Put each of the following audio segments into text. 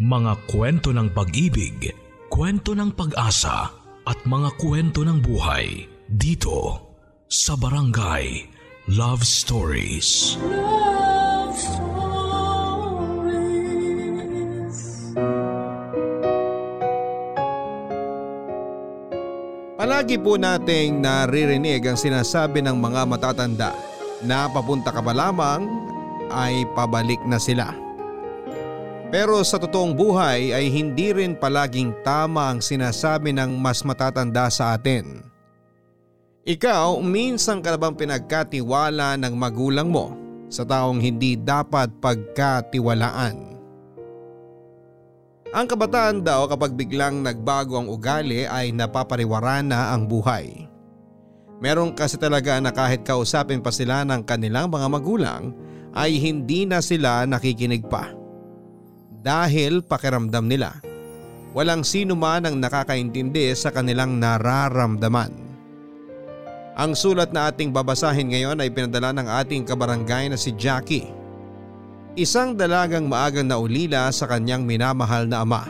Mga kwento ng pag-ibig, kwento ng pag-asa at mga kwento ng buhay dito sa Barangay Love Stories. Love Stories. Palagi po nating naririnig ang sinasabi ng mga matatanda na papunta ka pa lamang ay pabalik na sila. Pero sa totoong buhay ay hindi rin palaging tama ang sinasabi ng mas matatanda sa atin. Ikaw, minsan ka na bang pinagkatiwala ng magulang mo sa taong hindi dapat pagkatiwalaan? Ang kabataan daw kapag biglang nagbago ang ugali ay napapariwara na ang buhay. Meron kasi talaga na kahit kausapin pa sila ng kanilang mga magulang ay hindi na sila nakikinig pa dahil pakiramdam nila. Walang sino man ang nakakaintindi sa kanilang nararamdaman. Ang sulat na ating babasahin ngayon ay pinadala ng ating kabarangay na si Jackie. Isang dalagang maagang naulila sa kanyang minamahal na ama.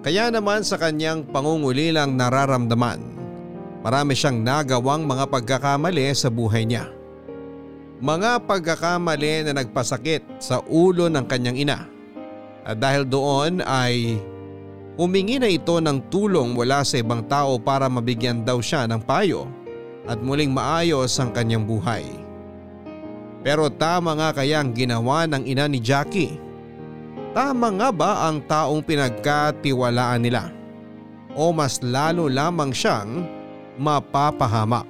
Kaya naman sa kanyang pangungulilang nararamdaman, marami siyang nagawang mga pagkakamali sa buhay niya. Mga pagkakamali na nagpasakit sa ulo ng kanyang ina at dahil doon ay humingi na ito ng tulong mula sa ibang tao para mabigyan daw siya ng payo at muling maayos ang kanyang buhay. Pero tama nga kaya ang ginawa ng ina ni Jackie? Tama nga ba ang taong pinagkatiwalaan nila? O mas lalo lamang siyang mapapahamak?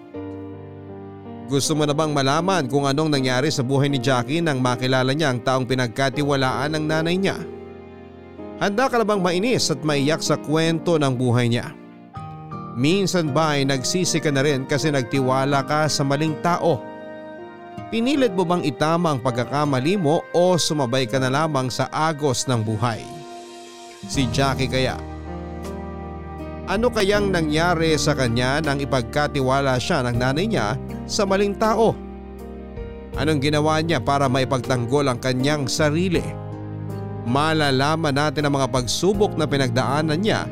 Gusto mo na bang malaman kung anong nangyari sa buhay ni Jackie nang makilala niya ang taong pinagkatiwalaan ng nanay niya? Handa ka na bang mainis at maiyak sa kwento ng buhay niya? Minsan ba ay nagsisi ka na rin kasi nagtiwala ka sa maling tao? Pinilit mo bang itama ang pagkakamali mo o sumabay ka na lamang sa agos ng buhay? Si Jackie kaya. Ano kayang nangyari sa kanya nang ipagkatiwala siya ng nanay niya sa maling tao? Anong ginawa niya para maipagtanggol ang kanyang sarili? Malalaman natin ang mga pagsubok na pinagdaanan niya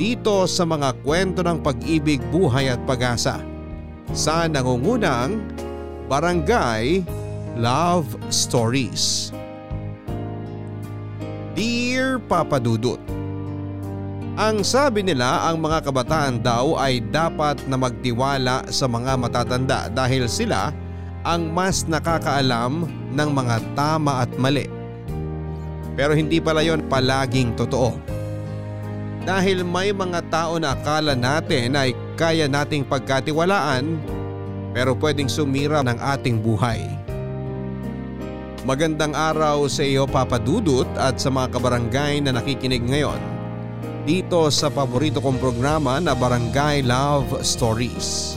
dito sa mga kwento ng pag-ibig, buhay at pag-asa sa nangungunang Barangay Love Stories. Dear Papa Dudut, Ang sabi nila ang mga kabataan daw ay dapat na magtiwala sa mga matatanda dahil sila ang mas nakakaalam ng mga tama at mali. Pero hindi pala yon palaging totoo. Dahil may mga tao na akala natin ay kaya nating pagkatiwalaan pero pwedeng sumira ng ating buhay. Magandang araw sa iyo Papa Dudut at sa mga kabarangay na nakikinig ngayon dito sa paborito kong programa na Barangay Love Stories.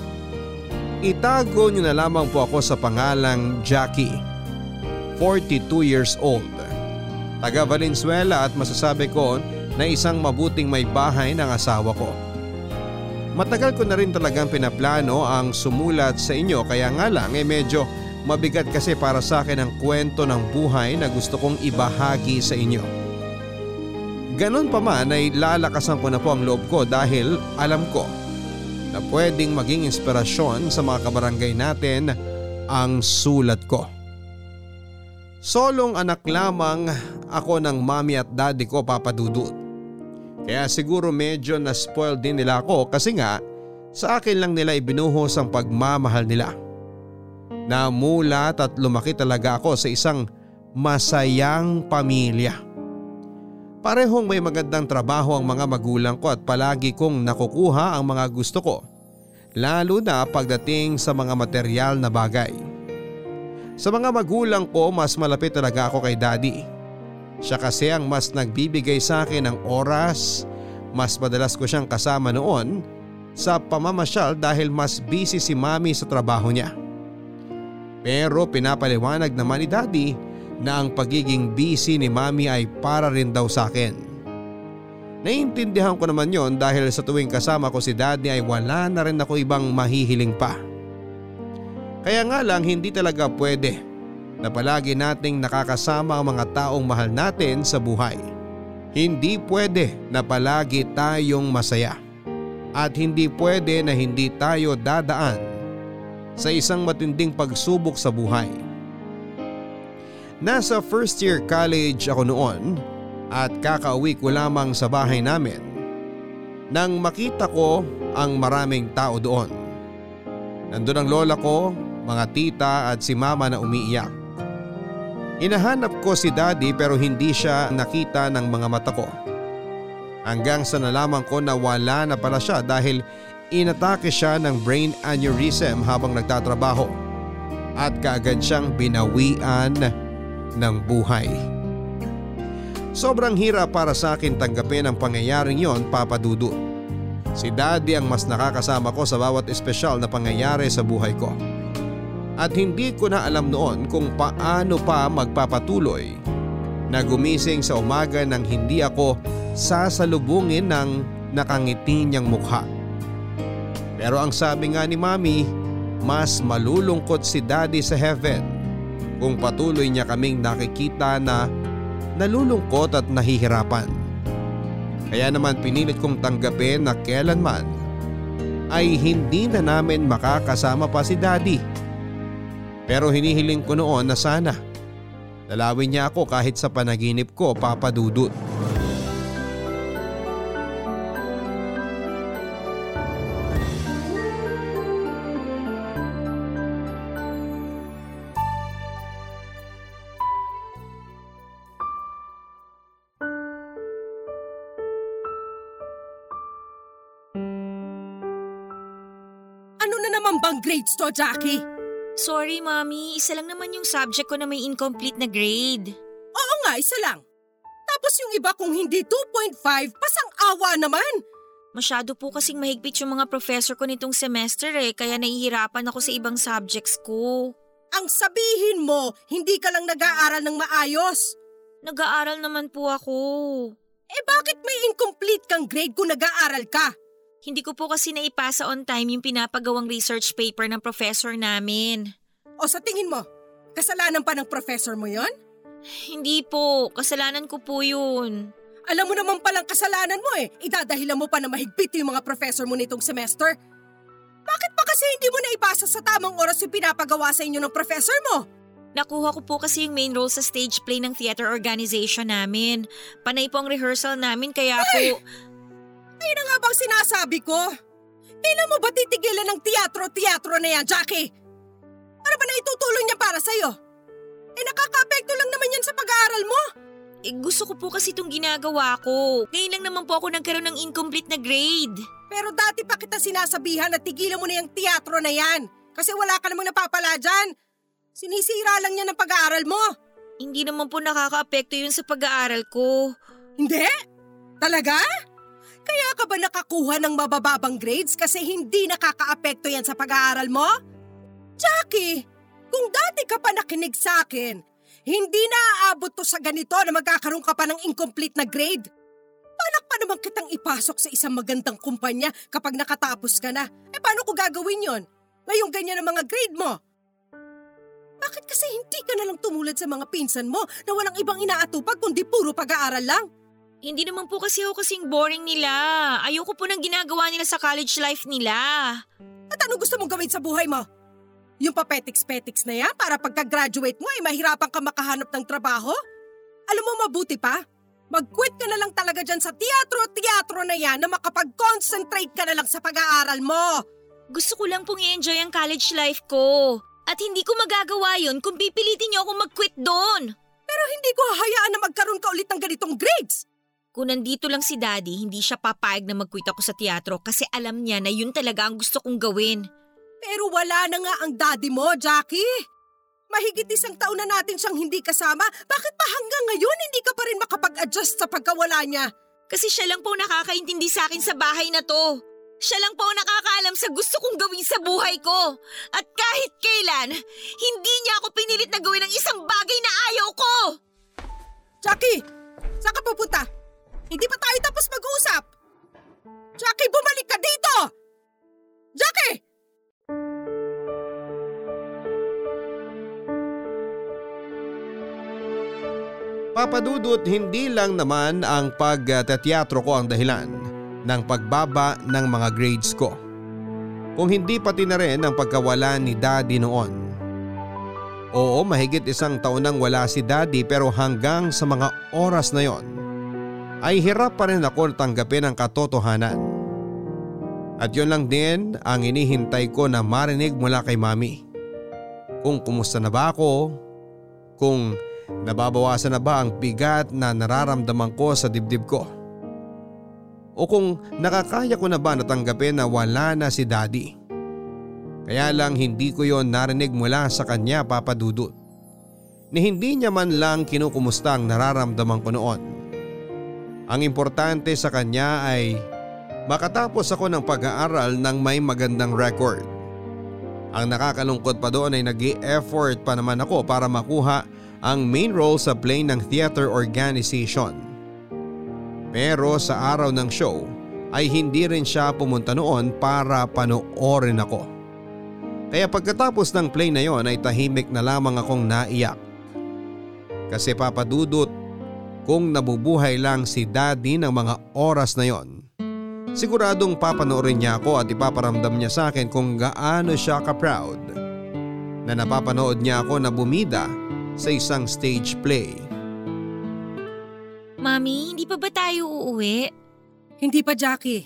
Itago niyo na lamang po ako sa pangalang Jackie, 42 years old taga Valenzuela at masasabi ko na isang mabuting may bahay ng asawa ko. Matagal ko na rin talagang pinaplano ang sumulat sa inyo kaya nga lang eh medyo mabigat kasi para sa akin ang kwento ng buhay na gusto kong ibahagi sa inyo. Ganon pa man ay lalakasan ko na po ang loob ko dahil alam ko na pwedeng maging inspirasyon sa mga kabarangay natin ang sulat ko. Solong anak lamang ako ng mami at daddy ko papadudot. Kaya siguro medyo na-spoil din nila ako kasi nga sa akin lang nila ibinuhos ang pagmamahal nila. Namulat at lumaki talaga ako sa isang masayang pamilya. Parehong may magandang trabaho ang mga magulang ko at palagi kong nakukuha ang mga gusto ko. Lalo na pagdating sa mga material na bagay. Sa mga magulang ko mas malapit talaga ako kay daddy. Siya kasi ang mas nagbibigay sa akin ng oras, mas madalas ko siyang kasama noon sa pamamasyal dahil mas busy si mami sa trabaho niya. Pero pinapaliwanag naman ni daddy na ang pagiging busy ni mami ay para rin daw sa akin. Naiintindihan ko naman yon dahil sa tuwing kasama ko si daddy ay wala na rin ako ibang mahihiling pa. Kaya nga lang hindi talaga pwede na palagi nating nakakasama ang mga taong mahal natin sa buhay. Hindi pwede na palagi tayong masaya at hindi pwede na hindi tayo dadaan sa isang matinding pagsubok sa buhay. Nasa first year college ako noon at kakauwi ko lamang sa bahay namin nang makita ko ang maraming tao doon. Nandun ang lola ko, mga tita at si mama na umiiyak. Hinahanap ko si daddy pero hindi siya nakita ng mga mata ko. Hanggang sa nalaman ko na wala na pala siya dahil inatake siya ng brain aneurysm habang nagtatrabaho at kaagad siyang binawian ng buhay. Sobrang hirap para sa akin tanggapin ang pangyayaring yon papadudo. Si daddy ang mas nakakasama ko sa bawat espesyal na pangyayari sa buhay ko. At hindi ko na alam noon kung paano pa magpapatuloy na gumising sa umaga nang hindi ako sasalubungin ng nakangiti niyang mukha. Pero ang sabi nga ni mami, mas malulungkot si daddy sa heaven kung patuloy niya kaming nakikita na nalulungkot at nahihirapan. Kaya naman pinilit kong tanggapin na kailanman ay hindi na namin makakasama pa si daddy. Pero hinihiling ko noon na sana dalawin niya ako kahit sa panaginip ko papadudot. Ano na naman bang grades to, Jackie? Sorry, Mommy. Isa lang naman yung subject ko na may incomplete na grade. Oo nga, isa lang. Tapos yung iba kung hindi 2.5, pasang awa naman. Masyado po kasing mahigpit yung mga professor ko nitong semester eh, kaya nahihirapan ako sa ibang subjects ko. Ang sabihin mo, hindi ka lang nag-aaral ng maayos. Nag-aaral naman po ako. Eh bakit may incomplete kang grade kung nag-aaral ka? Hindi ko po kasi naipasa on time yung pinapagawang research paper ng professor namin. O sa tingin mo, kasalanan pa ng professor mo yon? Hindi po, kasalanan ko po yun. Alam mo naman palang kasalanan mo eh. Idadahilan mo pa na mahigpit yung mga professor mo nitong semester. Bakit pa kasi hindi mo naipasa sa tamang oras yung pinapagawa sa inyo ng professor mo? Nakuha ko po kasi yung main role sa stage play ng theater organization namin. Panay po ang rehearsal namin kaya po... Ay na nga bang sinasabi ko? Kailan mo ba titigilan ng teatro-teatro na yan, Jackie? Ano ba na itutulong niya para sa'yo? Eh nakaka-apekto lang naman yan sa pag-aaral mo. Eh, gusto ko po kasi itong ginagawa ko. Ngayon lang naman po ako nagkaroon ng incomplete na grade. Pero dati pa kita sinasabihan na tigilan mo na yung teatro na yan. Kasi wala ka namang napapala dyan. Sinisira lang yan ng pag-aaral mo. Hindi naman po nakaka-apekto yun sa pag-aaral ko. Hindi? Talaga? Kaya ka ba nakakuha ng mabababang grades kasi hindi nakaka-apekto yan sa pag-aaral mo? Jackie, kung dati ka pa nakinig sa akin, hindi na aabot to sa ganito na magkakaroon ka pa ng incomplete na grade. Balak pa naman kitang ipasok sa isang magandang kumpanya kapag nakatapos ka na. Eh paano ko gagawin yon? Ngayong ganyan ang mga grade mo. Bakit kasi hindi ka na lang tumulad sa mga pinsan mo na walang ibang inaatupag kundi puro pag-aaral lang? Hindi naman po kasi ako kasing boring nila. Ayoko po ng ginagawa nila sa college life nila. At ano gusto mong gawin sa buhay mo? Yung papetiks-petiks na yan para pagka-graduate mo ay mahirapan ka makahanap ng trabaho? Alam mo mabuti pa? Mag-quit ka na lang talaga dyan sa teatro-teatro na yan na makapag-concentrate ka na lang sa pag-aaral mo. Gusto ko lang pong i-enjoy ang college life ko. At hindi ko magagawa yon kung pipilitin niyo ako mag-quit doon. Pero hindi ko hahayaan na magkaroon ka ulit ng ganitong grades. Kung nandito lang si Daddy, hindi siya papayag na mag-quit ako sa teatro kasi alam niya na yun talaga ang gusto kong gawin. Pero wala na nga ang daddy mo, Jackie. Mahigit isang taon na natin siyang hindi kasama. Bakit pa hanggang ngayon hindi ka pa rin makapag-adjust sa pagkawala niya? Kasi siya lang po nakakaintindi sa akin sa bahay na to. Siya lang po ang nakakaalam sa gusto kong gawin sa buhay ko. At kahit kailan, hindi niya ako pinilit na gawin ang isang bagay na ayaw ko. Jackie, saan ka pupunta? Hindi pa tayo tapos mag-usap. Jackie, bumalik ka dito! Jackie! Papadudot hindi lang naman ang pagteteatro ko ang dahilan ng pagbaba ng mga grades ko. Kung hindi pati na rin ang pagkawala ni daddy noon. Oo mahigit isang taon nang wala si daddy pero hanggang sa mga oras na yon ay hirap pa rin ako tanggapin ang katotohanan. At yun lang din ang inihintay ko na marinig mula kay mami. Kung kumusta na ba ako, kung nababawasan na ba ang bigat na nararamdaman ko sa dibdib ko. O kung nakakaya ko na ba natanggapin na wala na si daddy. Kaya lang hindi ko yon narinig mula sa kanya papadudot. Ni hindi niya man lang kinukumusta ang nararamdaman ko noon. Ang importante sa kanya ay makatapos ako ng pag-aaral ng may magandang record. Ang nakakalungkot pa doon ay nag effort pa naman ako para makuha ang main role sa play ng theater organization. Pero sa araw ng show ay hindi rin siya pumunta noon para panoorin ako. Kaya pagkatapos ng play na yon ay tahimik na lamang akong naiyak. Kasi papadudot kung nabubuhay lang si daddy ng mga oras na yon. Siguradong papanoorin niya ako at ipaparamdam niya sa akin kung gaano siya ka-proud na napapanood niya ako na bumida sa isang stage play. Mami, hindi pa ba tayo uuwi? Hindi pa, Jackie.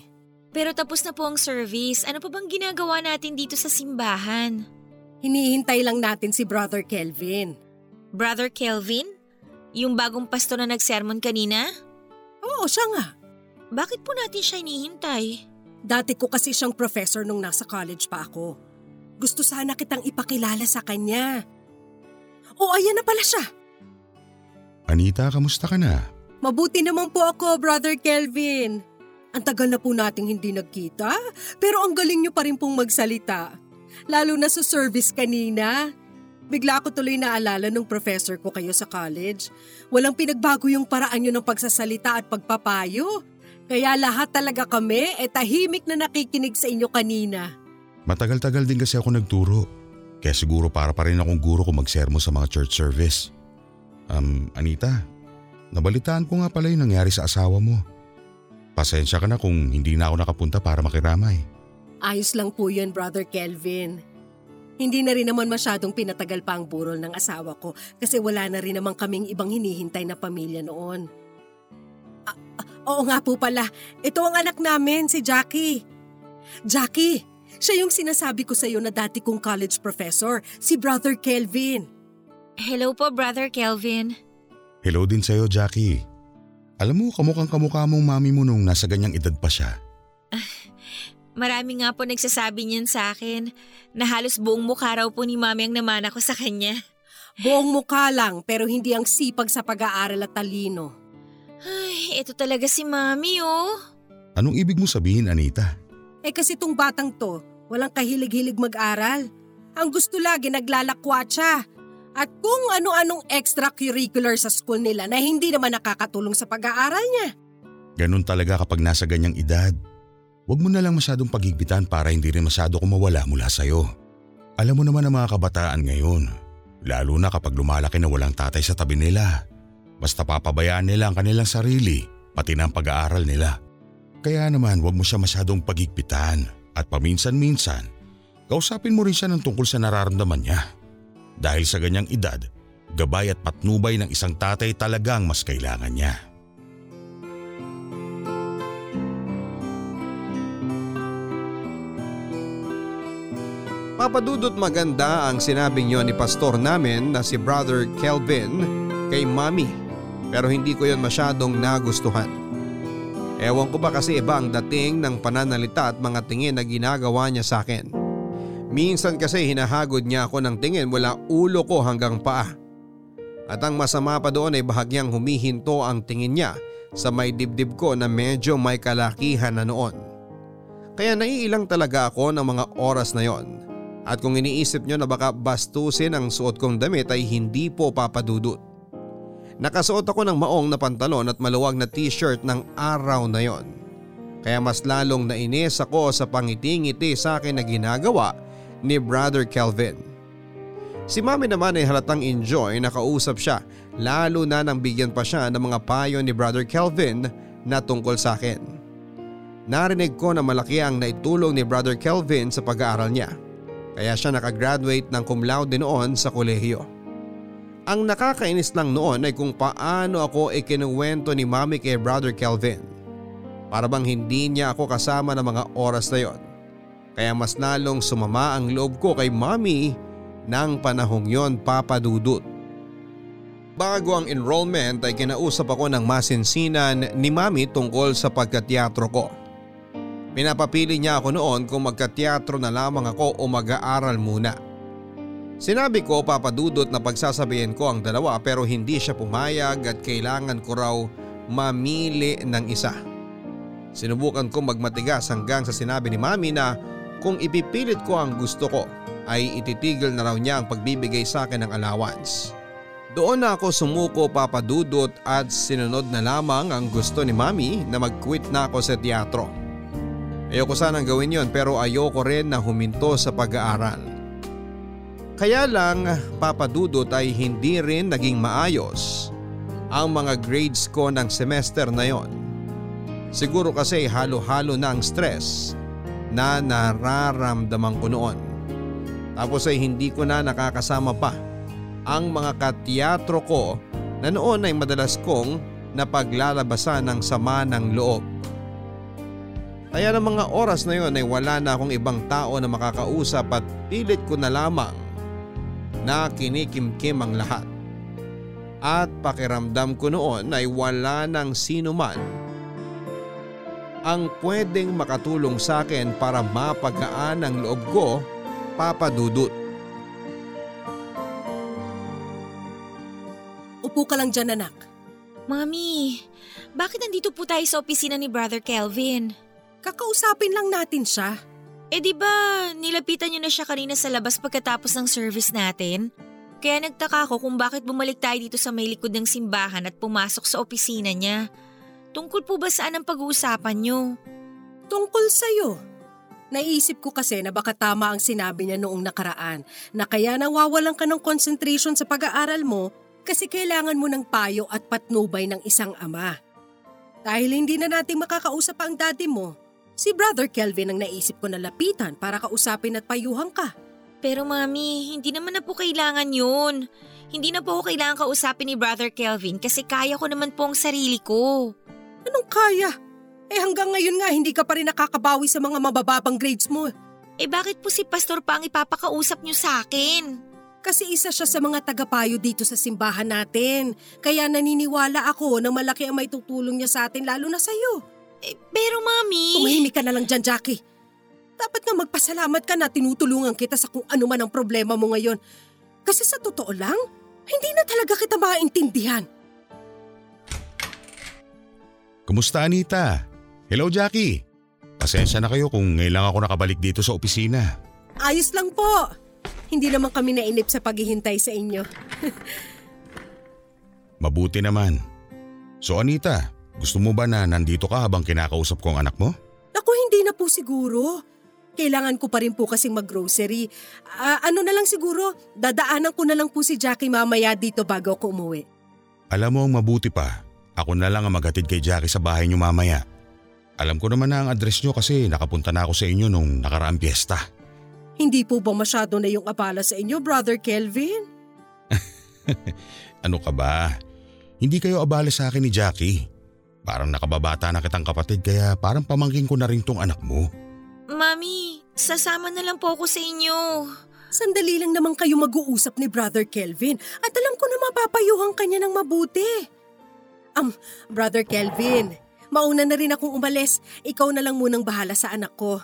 Pero tapos na po ang service. Ano pa bang ginagawa natin dito sa simbahan? Hinihintay lang natin si Brother Kelvin. Brother Kelvin? Yung bagong pasto na nagsermon kanina? Oo, siya nga. Bakit po natin siya hinihintay? Dati ko kasi siyang professor nung nasa college pa ako. Gusto sana kitang ipakilala sa kanya. O ayan na pala siya. Anita, kamusta ka na? Mabuti naman po ako, Brother Kelvin. Ang tagal na po nating hindi nagkita, pero ang galing niyo pa rin pong magsalita. Lalo na sa service kanina. Bigla ko tuloy naalala nung professor ko kayo sa college. Walang pinagbago yung paraan nyo ng pagsasalita at pagpapayo. Kaya lahat talaga kami e tahimik na nakikinig sa inyo kanina. Matagal-tagal din kasi ako nagturo. Kaya siguro para pa rin akong guro kung magsermo sa mga church service. Um, Anita, nabalitaan ko nga pala yung nangyari sa asawa mo. Pasensya ka na kung hindi na ako nakapunta para makiramay. Ayos lang po yun, Brother Kelvin. Hindi na rin naman masyadong pinatagal pa ang burol ng asawa ko kasi wala na rin naman kaming ibang hinihintay na pamilya noon. Ah, ah, oo nga po pala, ito ang anak namin, si Jackie. Jackie, siya yung sinasabi ko sa iyo na dati kong college professor, si Brother Kelvin. Hello po, Brother Kelvin. Hello din sa'yo, Jackie. Alam mo, kamukhang kamukha mong mami mo nung nasa ganyang edad pa siya. Marami nga po nagsasabi niyan sa akin na halos buong mukha raw po ni mami ang namana ko sa kanya. Buong mukha lang pero hindi ang sipag sa pag-aaral at talino. Ay, ito talaga si mami oh. Anong ibig mo sabihin, Anita? Eh kasi tong batang to, walang kahilig-hilig mag-aral. Ang gusto lagi naglalakwat siya. At kung ano-anong extracurricular sa school nila na hindi naman nakakatulong sa pag-aaral niya. Ganun talaga kapag nasa ganyang edad. Huwag mo na lang masyadong pagigpitan para hindi rin masyado kumawala mula sa'yo. Alam mo naman ang mga kabataan ngayon, lalo na kapag lumalaki na walang tatay sa tabi nila. Basta papabayaan nila ang kanilang sarili, pati na ang pag-aaral nila. Kaya naman huwag mo siya masyadong pagigpitan at paminsan-minsan, kausapin mo rin siya ng tungkol sa nararamdaman niya. Dahil sa ganyang edad, gabay at patnubay ng isang tatay talagang mas kailangan niya. Papadudot maganda ang sinabing yon ni pastor namin na si Brother Kelvin kay Mami pero hindi ko yon masyadong nagustuhan. Ewan ko ba kasi iba ang dating ng pananalita at mga tingin na ginagawa niya sa akin. Minsan kasi hinahagod niya ako ng tingin mula ulo ko hanggang paa. At ang masama pa doon ay bahagyang humihinto ang tingin niya sa may dibdib ko na medyo may kalakihan na noon. Kaya naiilang talaga ako ng mga oras na yon. At kung iniisip nyo na baka bastusin ang suot kong damit ay hindi po papadudot. Nakasuot ako ng maong na pantalon at maluwag na t-shirt ng araw na yon. Kaya mas lalong nainis ako sa pangiti-ngiti sa akin na ginagawa ni Brother Kelvin. Si mami naman ay halatang enjoy na kausap siya Lalo na nang bigyan pa siya ng mga payo ni Brother Kelvin na tungkol sa akin. Narinig ko na malaki ang naitulong ni Brother Kelvin sa pag-aaral niya. Kaya siya nakagraduate ng cum laude noon sa kolehiyo. Ang nakakainis lang noon ay kung paano ako ikinuwento ni mami kay Brother Kelvin. Para bang hindi niya ako kasama ng mga oras na yon. Kaya mas lalong sumama ang loob ko kay mami ng panahong yon papadudot. Bago ang enrollment ay kinausap ako ng masinsinan ni mami tungkol sa pagkateatro ko. Pinapapili niya ako noon kung magkateatro na lamang ako o mag-aaral muna. Sinabi ko papadudot na pagsasabihin ko ang dalawa pero hindi siya pumayag at kailangan ko raw mamili ng isa. Sinubukan ko magmatigas hanggang sa sinabi ni mami na kung ipipilit ko ang gusto ko ay ititigil na raw niya ang pagbibigay sa akin ng allowance. Doon na ako sumuko papadudot at sinunod na lamang ang gusto ni mami na mag-quit na ako sa teatro. Ayoko sanang gawin yon pero ayoko rin na huminto sa pag-aaral. Kaya lang papadudot ay hindi rin naging maayos ang mga grades ko ng semester na yon. Siguro kasi halo-halo na ang stress na nararamdaman ko noon. Tapos ay hindi ko na nakakasama pa ang mga kateatro ko na noon ay madalas kong napaglalabasan ng sama ng loob. Kaya ng mga oras na yon ay wala na akong ibang tao na makakausap at pilit ko na lamang na kinikimkim ang lahat. At pakiramdam ko noon ay wala nang sino man ang pwedeng makatulong sa akin para mapagaan ang loob ko papadudot. Upo ka lang dyan anak. Mami, bakit nandito po tayo sa opisina ni Brother Kelvin? Kakausapin lang natin siya. Eh di ba, nilapitan niyo na siya kanina sa labas pagkatapos ng service natin? Kaya nagtaka ako kung bakit bumalik tayo dito sa may likod ng simbahan at pumasok sa opisina niya. Tungkol po ba saan ang pag-uusapan niyo? Tungkol sa'yo. Naisip ko kasi na baka tama ang sinabi niya noong nakaraan na kaya nawawalan ka ng concentration sa pag-aaral mo kasi kailangan mo ng payo at patnubay ng isang ama. Dahil hindi na natin makakausap ang daddy mo, si Brother Kelvin ang naisip ko na lapitan para kausapin at payuhan ka. Pero mami, hindi naman na po kailangan yun. Hindi na po ako kailangan kausapin ni Brother Kelvin kasi kaya ko naman po ang sarili ko. Anong kaya? Eh hanggang ngayon nga hindi ka pa rin nakakabawi sa mga mabababang grades mo. Eh bakit po si Pastor pa ang ipapakausap niyo sa akin? Kasi isa siya sa mga tagapayo dito sa simbahan natin. Kaya naniniwala ako na malaki ang may tutulong niya sa atin lalo na sa'yo. Eh, pero mami… Tumahimik ka na lang dyan, Jackie. Dapat nga magpasalamat ka na tinutulungan kita sa kung ano man ang problema mo ngayon. Kasi sa totoo lang, hindi na talaga kita maintindihan. Kumusta Anita? Hello Jackie. Pasensya na kayo kung ngayon lang ako nakabalik dito sa opisina. Ayos lang po. Hindi naman kami nainip sa paghihintay sa inyo. Mabuti naman. So Anita, gusto mo ba na nandito ka habang kinakausap ko ang anak mo? Naku, hindi na po siguro. Kailangan ko pa rin po kasing mag-grocery. Ah, ano na lang siguro, dadaanan ko na lang po si Jackie mamaya dito bago ako umuwi. Alam mo ang mabuti pa, ako na lang ang maghatid kay Jackie sa bahay niyo mamaya. Alam ko naman na ang address niyo kasi nakapunta na ako sa inyo nung nakaraang piyesta. Hindi po ba masyado na yung abala sa inyo, Brother Kelvin? Ano ka ba? Hindi kayo abala sa akin ni Jackie. Parang nakababata na kitang kapatid kaya parang pamangking ko na rin tong anak mo. Mami, sasama na lang po ako sa inyo. Sandali lang naman kayo mag-uusap ni Brother Kelvin at alam ko na mapapayuhan kanya ng mabuti. Um, Brother Kelvin, mauna na rin akong umalis. Ikaw na lang munang bahala sa anak ko.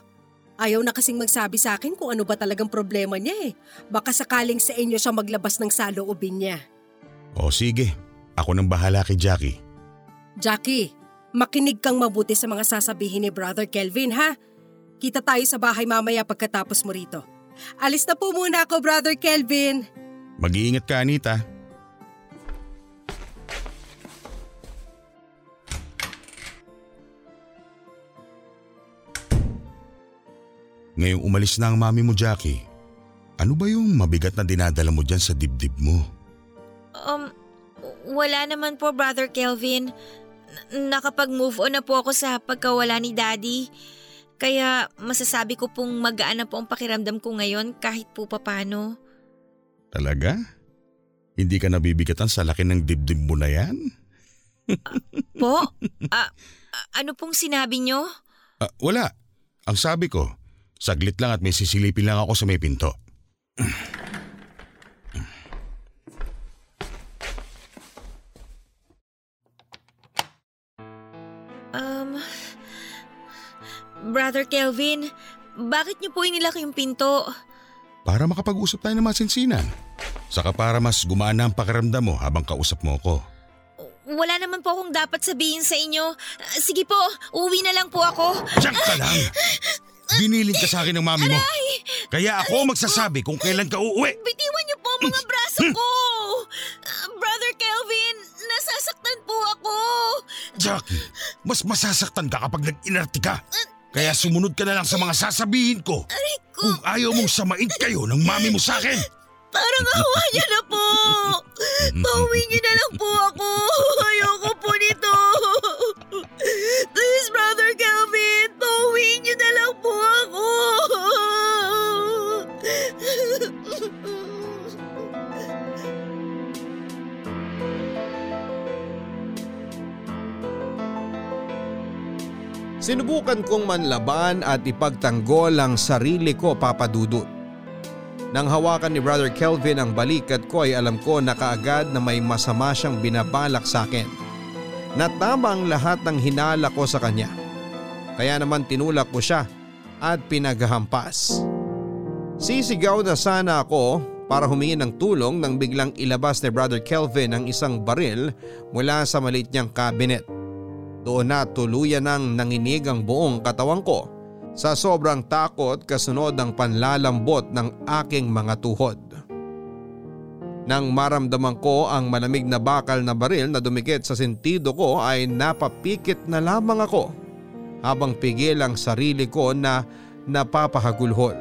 Ayaw na kasing magsabi sa akin kung ano ba talagang problema niya eh. Baka sakaling sa inyo siya maglabas ng saloobin niya. O sige, ako nang bahala kay Jackie. Jackie, makinig kang mabuti sa mga sasabihin ni Brother Kelvin ha. Kita tayo sa bahay mamaya pagkatapos mo rito. Alis na po muna ako, Brother Kelvin. Mag-iingat ka Anita. Ngayong umalis na ang mami mo Jackie, ano ba yung mabigat na dinadala mo dyan sa dibdib mo? Um, Wala naman po, Brother Kelvin. Nakapag-move on na po ako sa pagkawala ni Daddy. Kaya masasabi ko pong magaan na po ang pakiramdam ko ngayon kahit po papano. Talaga? Hindi ka nabibigatan sa laki ng dibdib mo na yan? Po? Ah, ah, ano pong sinabi nyo? Ah, wala. Ang sabi ko, saglit lang at may sisilipin lang ako sa may pinto. Brother Kelvin, bakit niyo po inilak yung pinto? Para makapag-usap tayo ng masinsinan. Saka para mas gumana ang pakiramdam mo habang kausap mo ako. Wala naman po akong dapat sabihin sa inyo. Sige po, uwi na lang po ako. Diyan ka lang! Binilin ka sa akin ng mami mo. Kaya ako magsasabi kung kailan ka uuwi. Bitiwan niyo po mga braso ko! Brother Kelvin, nasasaktan po ako! Jackie, mas masasaktan ka kapag nag-inarti ka. Kaya sumunod ka na lang sa mga sasabihin ko. Aray ko, Kung ayaw mong samain kayo ng mami mo sa akin. parang awa niyo na po! Pauwi niyo na lang po ako! Ayoko po nito! Please, Brother Kelvin, pauwi niyo na lang po ako! Sinubukan kong manlaban at ipagtanggol ang sarili ko papadudot. Nang hawakan ni Brother Kelvin ang balikat ko ay alam ko na kaagad na may masama siyang binabalak sa akin. Natama ang lahat ng hinala ko sa kanya. Kaya naman tinulak ko siya at pinaghampas. Sisigaw na sana ako para humingi ng tulong nang biglang ilabas ni Brother Kelvin ang isang baril mula sa maliit niyang cabinet. Doon na tuluyan ng nanginig ang buong katawan ko sa sobrang takot kasunod ng panlalambot ng aking mga tuhod. Nang maramdaman ko ang malamig na bakal na baril na dumikit sa sentido ko ay napapikit na lamang ako habang pigil ang sarili ko na napapahagulhol.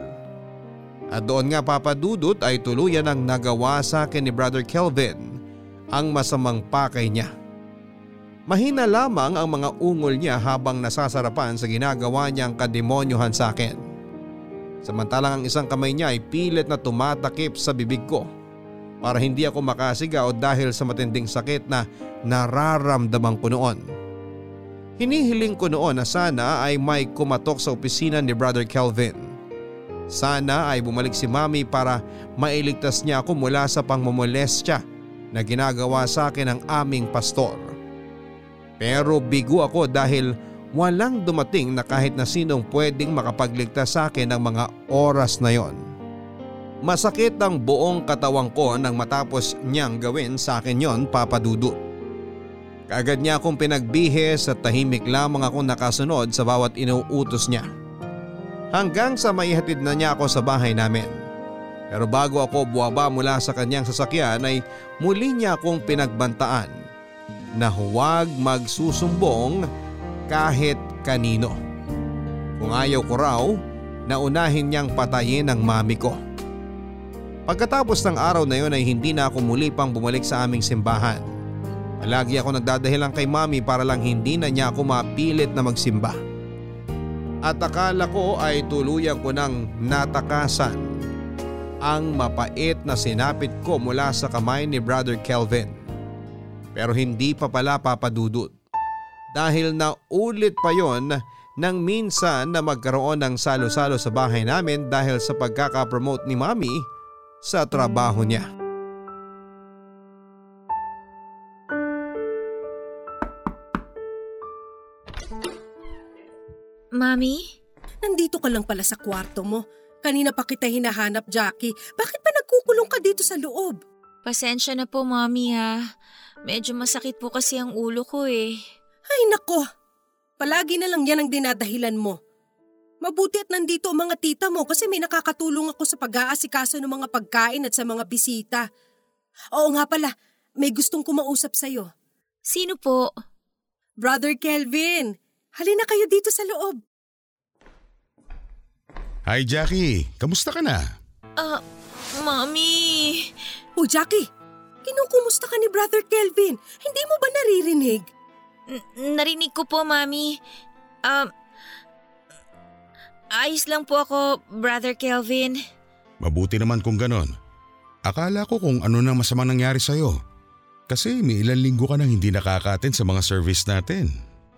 At doon nga papadudot ay tuluyan ang nagawa sa akin ni Brother Kelvin ang masamang pakay niya. Mahina lamang ang mga ungol niya habang nasasarapan sa ginagawa niyang kademonyohan sa akin. Samantalang ang isang kamay niya ay pilit na tumatakip sa bibig ko para hindi ako makasigaw dahil sa matinding sakit na nararamdaman ko noon. Hinihiling ko noon na sana ay may kumatok sa opisina ni Brother Kelvin. Sana ay bumalik si Mami para mailigtas niya ako mula sa pangmumolestya na ginagawa sa akin ng aming pastor. Pero bigo ako dahil walang dumating na kahit na sinong pwedeng makapagligtas sa akin ng mga oras na yon. Masakit ang buong katawan ko nang matapos niyang gawin sa akin yon papadudot. Kaagad niya akong pinagbihis at tahimik lamang ako nakasunod sa bawat inuutos niya. Hanggang sa maihatid na niya ako sa bahay namin. Pero bago ako buwaba mula sa kanyang sasakyan ay muli niya akong pinagbantaan na huwag magsusumbong kahit kanino. Kung ayaw ko raw, naunahin niyang patayin ang mami ko. Pagkatapos ng araw na yun ay hindi na ako muli pang bumalik sa aming simbahan. Palagi ako nagdadahilan kay mami para lang hindi na niya ako mapilit na magsimba. At akala ko ay tuluyan ko ng natakasan ang mapait na sinapit ko mula sa kamay ni Brother Kelvin. Pero hindi pa pala papadudot. Dahil naulit pa yon nang minsan na magkaroon ng salo-salo sa bahay namin dahil sa pagkakapromote ni Mami sa trabaho niya. Mami? Nandito ka lang pala sa kwarto mo. Kanina pa kita hinahanap, Jackie. Bakit pa nagkukulong ka dito sa loob? Pasensya na po, Mami ha. Medyo masakit po kasi ang ulo ko eh. Ay nako, palagi na lang yan ang dinadahilan mo. Mabuti at nandito ang mga tita mo kasi may nakakatulong ako sa pag-aasikaso ng mga pagkain at sa mga bisita. Oo nga pala, may gustong kumausap sa'yo. Sino po? Brother Kelvin, halina kayo dito sa loob. Hi Jackie, kamusta ka na? Ah, Mami. O Jackie, Kinukumusta ka ni Brother Kelvin? Hindi mo ba naririnig? N- narinig ko po, Mami. Um, ayos lang po ako, Brother Kelvin. Mabuti naman kung ganon. Akala ko kung ano na masamang nangyari sa'yo. Kasi may ilang linggo ka nang hindi nakaka-attend sa mga service natin.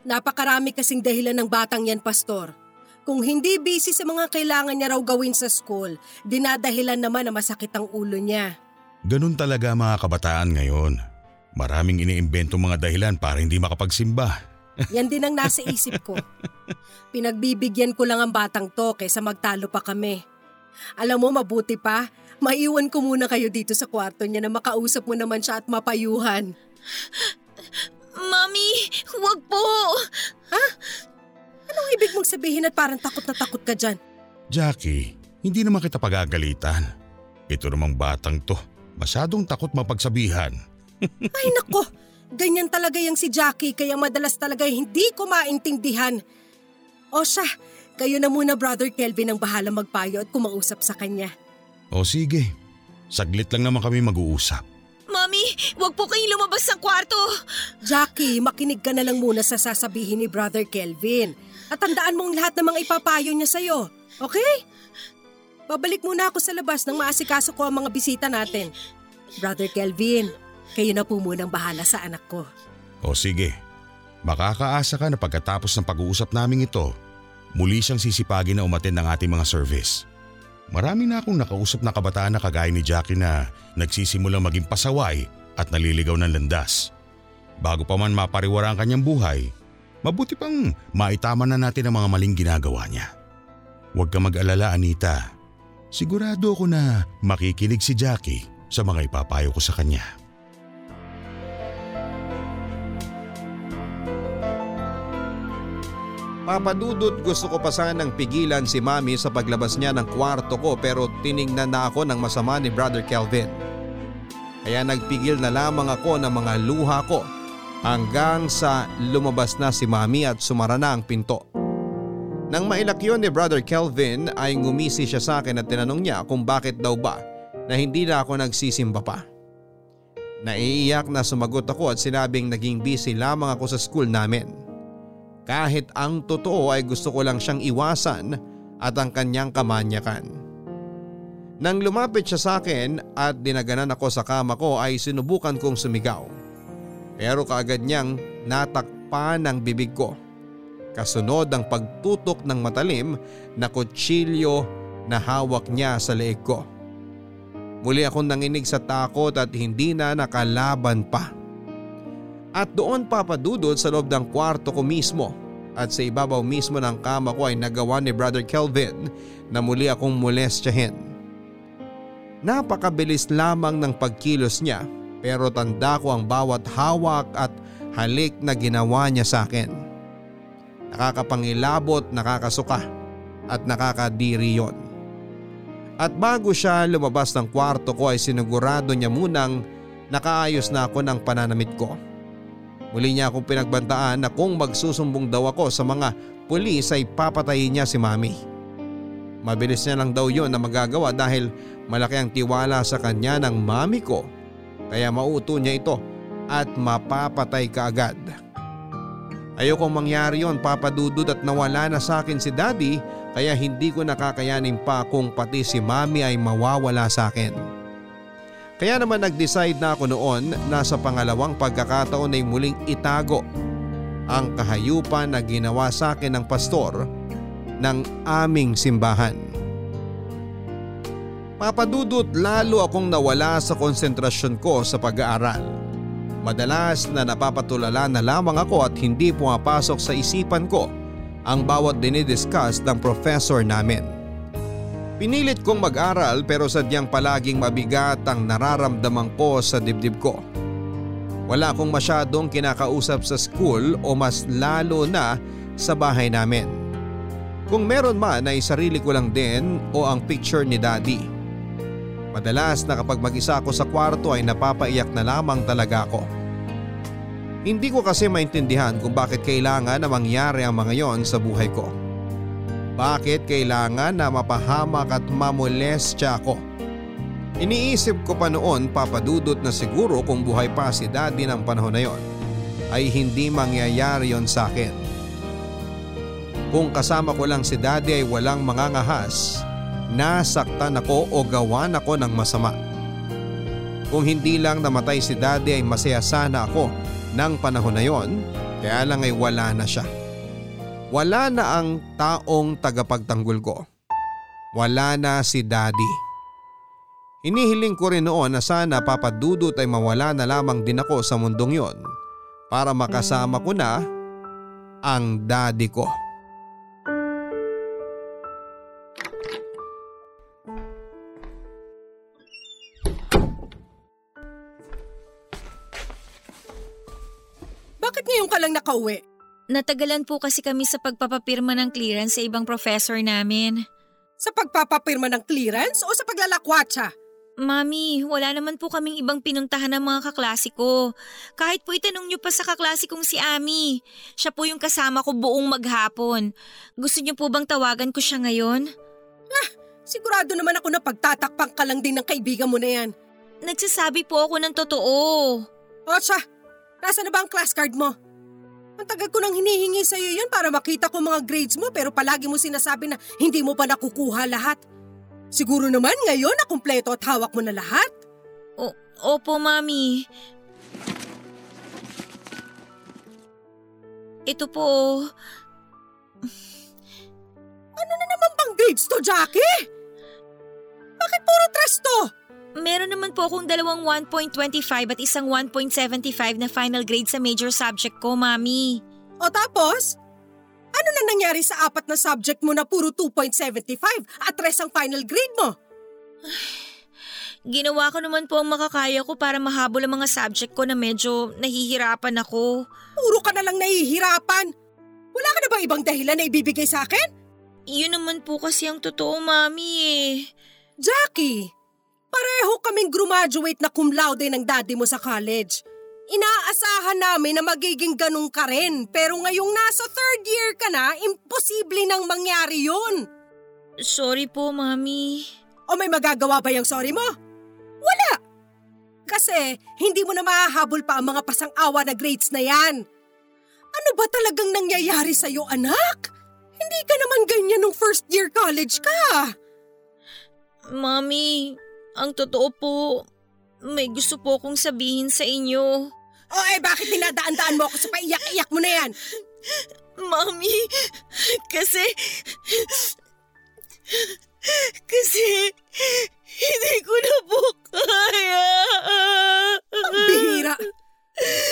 Napakarami kasing dahilan ng batang yan, Pastor. Kung hindi busy sa mga kailangan niya raw gawin sa school, dinadahilan naman na masakit ang ulo niya. Ganun talaga mga kabataan ngayon. Maraming iniimbento mga dahilan para hindi makapagsimba. Yan din ang nasa isip ko. Pinagbibigyan ko lang ang batang to kaysa magtalo pa kami. Alam mo, mabuti pa, maiwan ko muna kayo dito sa kwarto niya na makausap mo naman siya at mapayuhan. Mami, huwag po! Anong ibig mong sabihin at parang takot na takot ka dyan? Jackie, hindi naman kita pagagalitan. Ito namang batang to. Masyadong takot mapagsabihan. Ay nako, ganyan talaga yung si Jackie kaya madalas talaga hindi ko maintindihan. O siya, kayo na muna Brother Kelvin ang bahala magpayo at kumausap sa kanya. O sige, saglit lang naman kami mag-uusap. Mami, huwag po kayong lumabas ng kwarto! Jackie, makinig ka na lang muna sa sasabihin ni Brother Kelvin. At tandaan mong lahat ng mga ipapayo niya sa'yo. Okay? Babalik muna ako sa labas nang maasikaso ko ang mga bisita natin. Brother Kelvin, kayo na po munang bahala sa anak ko. O sige, makakaasa ka na pagkatapos ng pag-uusap naming ito, muli siyang sisipagin na umatin ng ating mga service. Marami na akong nakausap na kabataan na kagaya ni Jackie na nagsisimulang maging pasaway at naliligaw ng landas. Bago pa man mapariwara ang kanyang buhay, mabuti pang maitama na natin ang mga maling ginagawa niya. Huwag ka mag-alala Anita. Sigurado ako na makikinig si Jackie sa mga ipapayo ko sa kanya. Papadudot gusto ko pa sanang pigilan si mami sa paglabas niya ng kwarto ko pero tiningnan na ako ng masama ni Brother Kelvin. Kaya nagpigil na lamang ako ng mga luha ko hanggang sa lumabas na si mami at sumara na ang pinto. Nang mailak yun ni Brother Kelvin ay ngumisi siya sa akin at tinanong niya kung bakit daw ba na hindi na ako nagsisimba pa. Naiiyak na sumagot ako at sinabing naging busy lamang ako sa school namin. Kahit ang totoo ay gusto ko lang siyang iwasan at ang kanyang kamanyakan. Nang lumapit siya sa akin at dinaganan ako sa kama ko ay sinubukan kong sumigaw. Pero kaagad niyang natakpan ang bibig ko. Kasunod ang pagtutok ng matalim na kutsilyo na hawak niya sa leeg ko. Muli akong nanginig sa takot at hindi na nakalaban pa. At doon papadudod sa loob ng kwarto ko mismo at sa ibabaw mismo ng kama ko ay nagawa ni Brother Kelvin na muli akong molestyahin. Napakabilis lamang ng pagkilos niya pero tanda ko ang bawat hawak at halik na ginawa niya sa akin. Nakakapangilabot, nakakasuka at nakakadiri yon. At bago siya lumabas ng kwarto ko ay sinigurado niya munang nakaayos na ako ng pananamit ko. Muli niya akong pinagbantaan na kung magsusumbong daw ako sa mga pulis ay papatayin niya si mami. Mabilis niya lang daw yon na magagawa dahil malaki ang tiwala sa kanya ng mami ko kaya mauto niya ito at mapapatay ka agad. Ayokong mangyari yon papadudod at nawala na sa akin si daddy kaya hindi ko nakakayanin pa kung pati si mami ay mawawala sa akin. Kaya naman nag-decide na ako noon na sa pangalawang pagkakataon ay muling itago ang kahayupan na ginawa sa akin ng pastor ng aming simbahan. Papadudot lalo akong nawala sa konsentrasyon ko sa pag-aaral. Madalas na napapatulala na lamang ako at hindi pumapasok sa isipan ko ang bawat dinidiscuss ng professor namin. Pinilit kong mag-aral pero sadyang palaging mabigat ang nararamdaman ko sa dibdib ko. Wala akong masyadong kinakausap sa school o mas lalo na sa bahay namin. Kung meron man ay sarili ko lang din o ang picture ni daddy. Madalas na kapag mag-isa ako sa kwarto ay napapaiyak na lamang talaga ako. Hindi ko kasi maintindihan kung bakit kailangan na mangyari ang mga yon sa buhay ko. Bakit kailangan na mapahamak at mamolestya ako? Iniisip ko pa noon papadudot na siguro kung buhay pa si daddy ng panahon na yon ay hindi mangyayari yon sa akin. Kung kasama ko lang si daddy ay walang mangangahas, nasaktan ako o gawan ako ng masama. Kung hindi lang namatay si daddy ay masaya sana ako ng panahon na yon, kaya lang ay wala na siya. Wala na ang taong tagapagtanggol ko. Wala na si daddy. Inihiling ko rin noon na sana papadudot ay mawala na lamang din ako sa mundong yon para makasama ko na ang daddy ko. Ngayon ka lang nakauwi? Natagalan po kasi kami sa pagpapapirma ng clearance sa ibang professor namin. Sa pagpapapirma ng clearance o sa paglalakwatsa? Mami, wala naman po kaming ibang pinuntahan ng mga kaklase ko. Kahit po itanong niyo pa sa kaklase kong si Ami. Siya po yung kasama ko buong maghapon. Gusto niyo po bang tawagan ko siya ngayon? Ah, sigurado naman ako na pagtatakpang ka lang din ng kaibigan mo na yan. Nagsasabi po ako ng totoo. O siya, nasa na ba ang class card mo? Ang tagal ko nang hinihingi sa'yo yun para makita ko mga grades mo pero palagi mo sinasabi na hindi mo pa nakukuha lahat. Siguro naman ngayon na kumpleto at hawak mo na lahat. O, opo, Mami. Ito po. Ano na naman bang grades to, Jackie? Bakit puro tres to? Meron naman po akong dalawang 1.25 at isang 1.75 na final grade sa major subject ko, Mami. O tapos? Ano na nangyari sa apat na subject mo na puro 2.75 at tres ang final grade mo? Ginawa ko naman po ang makakaya ko para mahabol ang mga subject ko na medyo nahihirapan ako. Puro ka na lang nahihirapan. Wala ka na bang ibang dahilan na ibibigay sa akin? Yun naman po kasi ang totoo, Mami eh. Jackie, pareho kaming graduate na cum laude ng daddy mo sa college. Inaasahan namin na magiging ganun ka rin pero ngayong nasa third year ka na, imposible nang mangyari yun. Sorry po, Mami. O may magagawa ba yung sorry mo? Wala! Kasi hindi mo na mahahabol pa ang mga pasang-awa na grades na yan. Ano ba talagang nangyayari sa'yo, anak? Hindi ka naman ganyan nung first year college ka. Mami, ang totoo po, may gusto po akong sabihin sa inyo. O eh bakit dinadaan-daan mo ako sa paiyak-iyak mo na yan? Mami, kasi... Kasi hindi ko na po kaya. Ang bihira.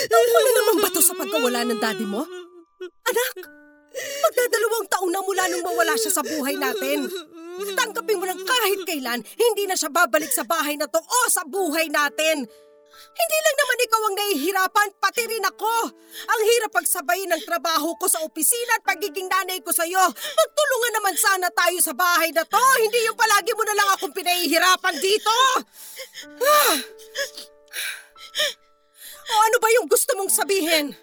Tungkol na naman ba to sa pagkawala ng daddy mo? Anak, magdadalawang taon na mula nung mawala siya sa buhay natin. Tanggapin mo lang kahit kailan, hindi na siya babalik sa bahay na to o sa buhay natin. Hindi lang naman ikaw ang nahihirapan, pati rin ako. Ang hirap pagsabayin ng trabaho ko sa opisina at pagiging nanay ko sa'yo. Magtulungan naman sana tayo sa bahay na to. Hindi yung palagi mo na lang akong pinahihirapan dito. Ah. O ano ba yung gusto mong sabihin?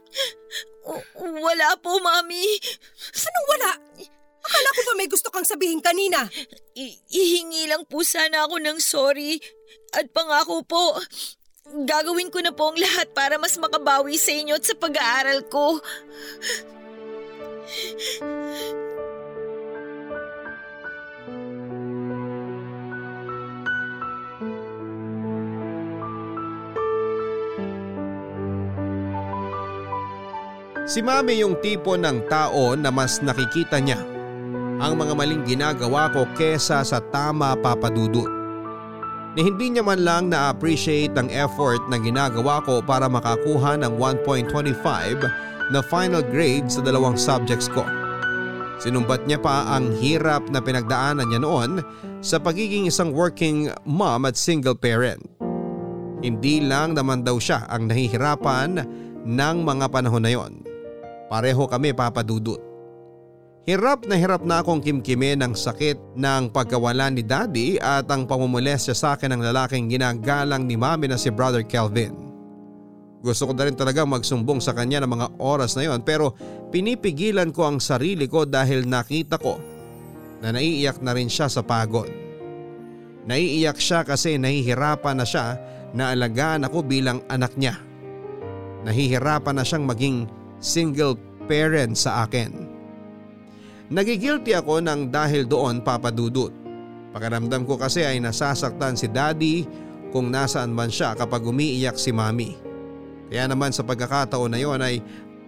Wala po, Mami. Anong wala? Akala ko pa may gusto kang sabihin kanina. I- ihingi lang po sana ako ng sorry. At pangako po, gagawin ko na po ang lahat para mas makabawi sa inyo at sa pag-aaral ko. Si Mami yung tipo ng tao na mas nakikita niya ang mga maling ginagawa ko kesa sa tama papadudot. Ni hindi niya man lang na-appreciate ang effort na ginagawa ko para makakuha ng 1.25 na final grade sa dalawang subjects ko. Sinumbat niya pa ang hirap na pinagdaanan niya noon sa pagiging isang working mom at single parent. Hindi lang naman daw siya ang nahihirapan ng mga panahon na yon. Pareho kami papadudot. Hirap na hirap na akong kimkime ng sakit ng pagkawala ni daddy at ang pamumulestya sa akin ng lalaking ginagalang ni mami na si brother Kelvin. Gusto ko na rin talaga magsumbong sa kanya ng mga oras na yon pero pinipigilan ko ang sarili ko dahil nakita ko na naiiyak na rin siya sa pagod. Naiiyak siya kasi nahihirapan na siya na alagaan ako bilang anak niya. Nahihirapan na siyang maging single parent sa akin. Nagigilty ako ng dahil doon papadudot. Pakiramdam ko kasi ay nasasaktan si daddy kung nasaan man siya kapag umiiyak si mami. Kaya naman sa pagkakataon na yon ay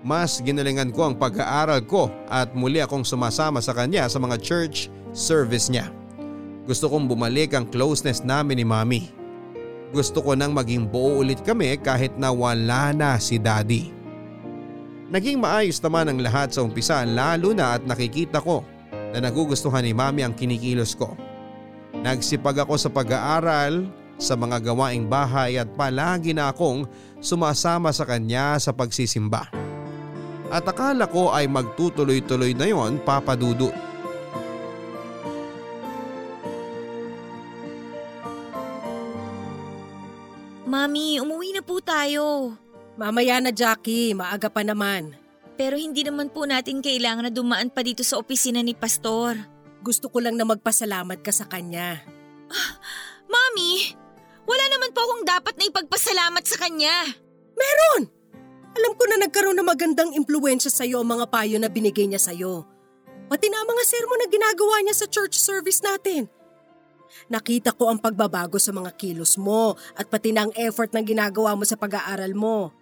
mas ginalingan ko ang pag-aaral ko at muli akong sumasama sa kanya sa mga church service niya. Gusto kong bumalik ang closeness namin ni mami. Gusto ko nang maging buo ulit kami kahit na wala na si daddy. Naging maayos naman ang lahat sa umpisa lalo na at nakikita ko na nagugustuhan ni mami ang kinikilos ko. Nagsipag ako sa pag-aaral, sa mga gawaing bahay at palagi na akong sumasama sa kanya sa pagsisimba. At akala ko ay magtutuloy-tuloy na yon papadudot. Mami, umuwi na po tayo. Mamaya na Jackie, maaga pa naman. Pero hindi naman po natin kailangan na dumaan pa dito sa opisina ni Pastor. Gusto ko lang na magpasalamat ka sa kanya. Mami, wala naman po akong dapat na ipagpasalamat sa kanya. Meron! Alam ko na nagkaroon ng magandang impluensya sa'yo ang mga payo na binigay niya sa'yo. Pati na ang mga sermon na ginagawa niya sa church service natin. Nakita ko ang pagbabago sa mga kilos mo at pati na ang effort na ginagawa mo sa pag-aaral mo.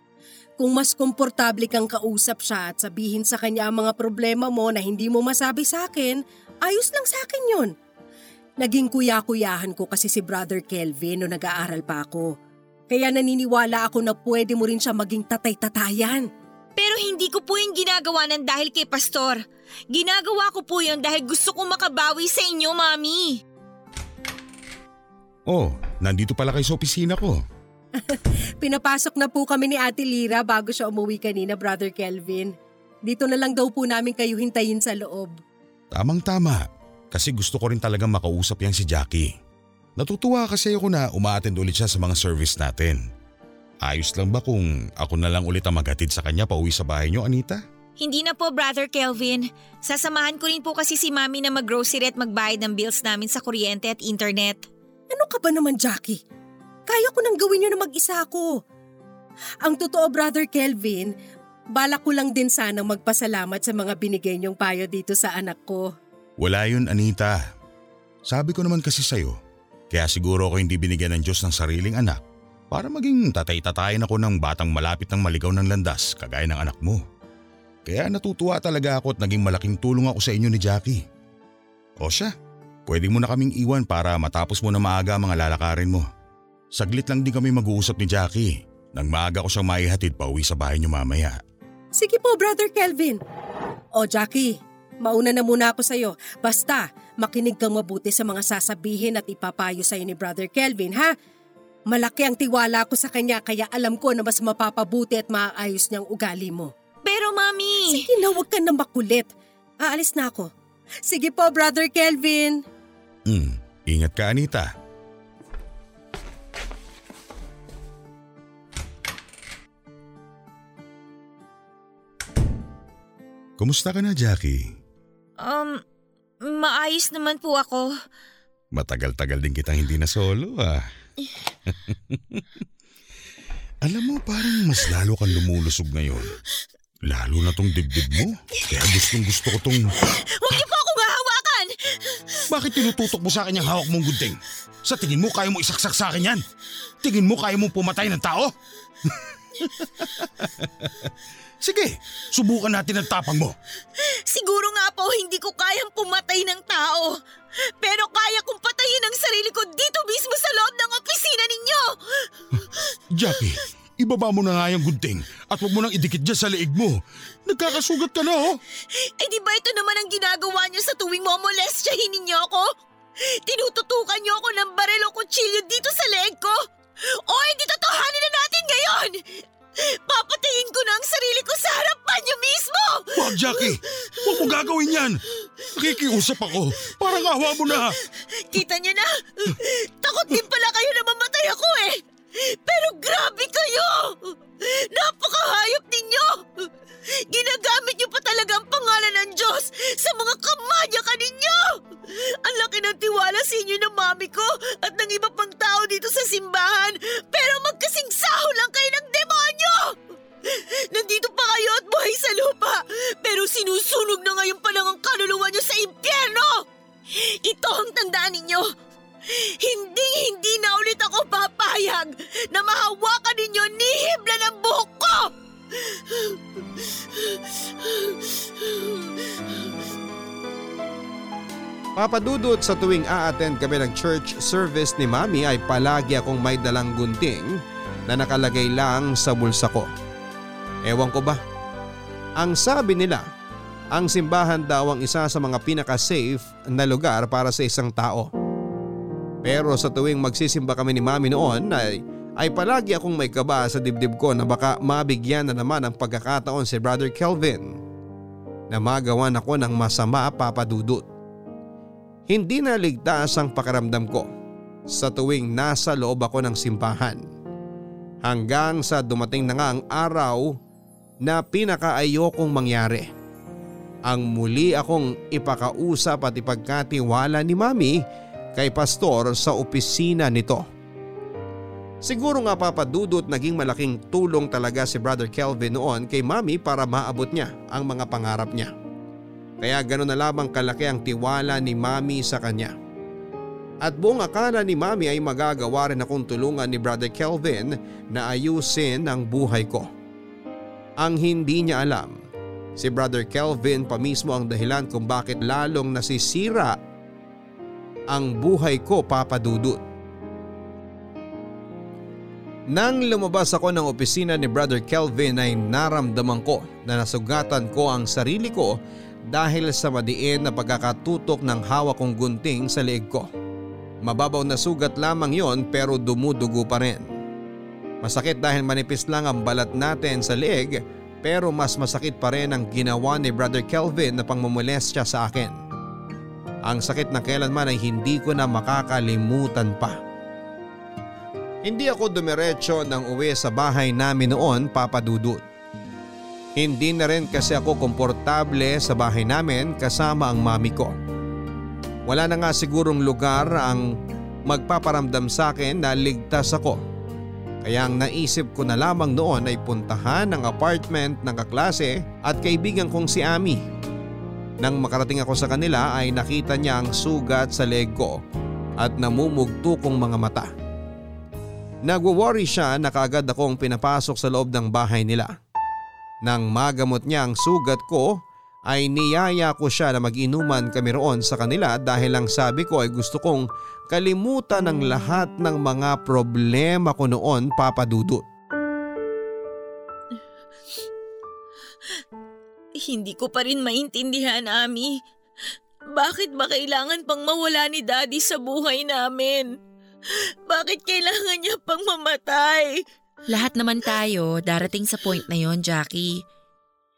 Kung mas komportable kang kausap siya at sabihin sa kanya ang mga problema mo na hindi mo masabi sa akin, ayos lang sa akin yun. Naging kuya-kuyahan ko kasi si Brother Kelvin no nag-aaral pa ako. Kaya naniniwala ako na pwede mo rin siya maging tatay-tatayan. Pero hindi ko po yung ginagawa ng dahil kay Pastor. Ginagawa ko po yun dahil gusto kong makabawi sa inyo, Mami. Oh, nandito pala kayo sa opisina ko. Pinapasok na po kami ni Ate Lira bago siya umuwi kanina, Brother Kelvin. Dito na lang daw po namin kayo hintayin sa loob. Tamang tama, kasi gusto ko rin talagang makausap yan si Jackie. Natutuwa kasi ako na umaattend ulit siya sa mga service natin. Ayos lang ba kung ako na lang ulit ang maghatid sa kanya pauwi sa bahay niyo, Anita? Hindi na po, Brother Kelvin. Sasamahan ko rin po kasi si Mami na mag-grocery at magbayad ng bills namin sa kuryente at internet. Ano ka ba naman, Jackie? Kaya ko nang gawin yun na mag-isa ako. Ang totoo, Brother Kelvin, balak ko lang din sanang magpasalamat sa mga binigay niyong payo dito sa anak ko. Wala yun, Anita. Sabi ko naman kasi sa'yo, kaya siguro ako hindi binigyan ng Diyos ng sariling anak para maging tatay-tatayin ako ng batang malapit ng maligaw ng landas kagaya ng anak mo. Kaya natutuwa talaga ako at naging malaking tulong ako sa inyo ni Jackie. O siya, pwede mo na kaming iwan para matapos mo na maaga mga lalakarin mo. Saglit lang din kami mag-uusap ni Jackie nang maaga ko siyang maihatid pa uwi sa bahay niyo mamaya. Sige po, Brother Kelvin. O Jackie, mauna na muna ako sa'yo. Basta, makinig kang mabuti sa mga sasabihin at ipapayo sa'yo ni Brother Kelvin, ha? Malaki ang tiwala ko sa kanya kaya alam ko na mas mapapabuti at maayos niyang ugali mo. Pero Mami… Sige na, huwag ka na makulit. Aalis na ako. Sige po, Brother Kelvin. Hmm, ingat ka Anita. Kumusta ka na Jackie? Um, maayos naman po ako. Matagal-tagal din kitang hindi na solo ah. Alam mo parang mas lalo kang lumulusog ngayon. Lalo na tong dibdib mo. Kaya gustong gusto ko tong... Huwag niyo po akong hahawakan! Bakit tinututok mo sa akin yung hawak mong gunting? Sa tingin mo kaya mo isaksak sa akin yan? Tingin mo kaya mong pumatay ng tao? Sige, subukan natin ang tapang mo. Siguro nga po hindi ko kayang pumatay ng tao. Pero kaya kong patayin ang sarili ko dito mismo sa loob ng opisina ninyo! Jackie, ibaba mo na nga yung gunting at huwag mo nang idikit dyan sa leeg mo. Nagkakasugat ka na oh. Eh di ba ito naman ang ginagawa niyo sa tuwing momolestyahin ninyo ako? Tinututukan niyo ako ng baril o kutsilyo dito sa leeg ko? O hindi totohanin na natin ngayon! Papatayin ko na ang sarili ko sa harapan niyo mismo! Wag Jackie, huwag mo gagawin yan. Nakikiusap ako. Parang awa mo na. Kita niyo na? Takot din pala kayo na mamatay ako eh! Pero grabe kayo! Napakahayop ninyo! Ginagamit niyo pa talaga ang pangalan ng Diyos sa mga kamanya ka ninyo! Ang laki ng tiwala sa inyo ng mami ko at na Papadudot sa tuwing a-attend kami ng church service ni Mami ay palagi akong may dalang gunting na nakalagay lang sa bulsa ko. Ewan ko ba? Ang sabi nila, ang simbahan daw ang isa sa mga pinaka-safe na lugar para sa isang tao. Pero sa tuwing magsisimba kami ni Mami noon ay, ay palagi akong may kaba sa dibdib ko na baka mabigyan na naman ang pagkakataon si Brother Kelvin na magawan ako ng masama papadudot. Hindi na ligtas ang pakaramdam ko sa tuwing nasa loob ako ng simbahan. Hanggang sa dumating na nga ang araw na pinakaayokong mangyari. Ang muli akong ipakausap at ipagkatiwala ni Mami kay pastor sa opisina nito. Siguro nga papadudot naging malaking tulong talaga si Brother Kelvin noon kay Mami para maabot niya ang mga pangarap niya. Kaya gano'n na lamang kalaki ang tiwala ni Mami sa kanya. At buong akala ni Mami ay magagawa rin akong tulungan ni Brother Kelvin na ayusin ang buhay ko. Ang hindi niya alam, si Brother Kelvin pa mismo ang dahilan kung bakit lalong nasisira ang buhay ko papadudot. Nang lumabas ako ng opisina ni Brother Kelvin ay naramdaman ko na nasugatan ko ang sarili ko dahil sa madiin na pagkakatutok ng hawak kong gunting sa leeg ko. Mababaw na sugat lamang yon pero dumudugo pa rin. Masakit dahil manipis lang ang balat natin sa leeg pero mas masakit pa rin ang ginawa ni Brother Kelvin na pangmumulestya sa akin. Ang sakit na kailanman ay hindi ko na makakalimutan pa. Hindi ako dumiretso ng uwi sa bahay namin noon papadudot. Hindi na rin kasi ako komportable sa bahay namin kasama ang mami ko. Wala na nga sigurong lugar ang magpaparamdam sa akin na ligtas ako. Kaya ang naisip ko na lamang noon ay puntahan ang apartment ng kaklase at kaibigan kong si Ami. Nang makarating ako sa kanila ay nakita niya ang sugat sa leg ko at namumugto kong mga mata. Nagwo-worry siya na kaagad akong pinapasok sa loob ng bahay nila. Nang magamot niya ang sugat ko ay niyaya ko siya na mag-inuman kami roon sa kanila dahil lang sabi ko ay gusto kong kalimutan ang lahat ng mga problema ko noon papadudot. Hindi ko pa rin maintindihan, Ami. Bakit ba kailangan pang mawala ni Daddy sa buhay namin? Bakit kailangan niya pang mamatay? Lahat naman tayo darating sa point na yon, Jackie.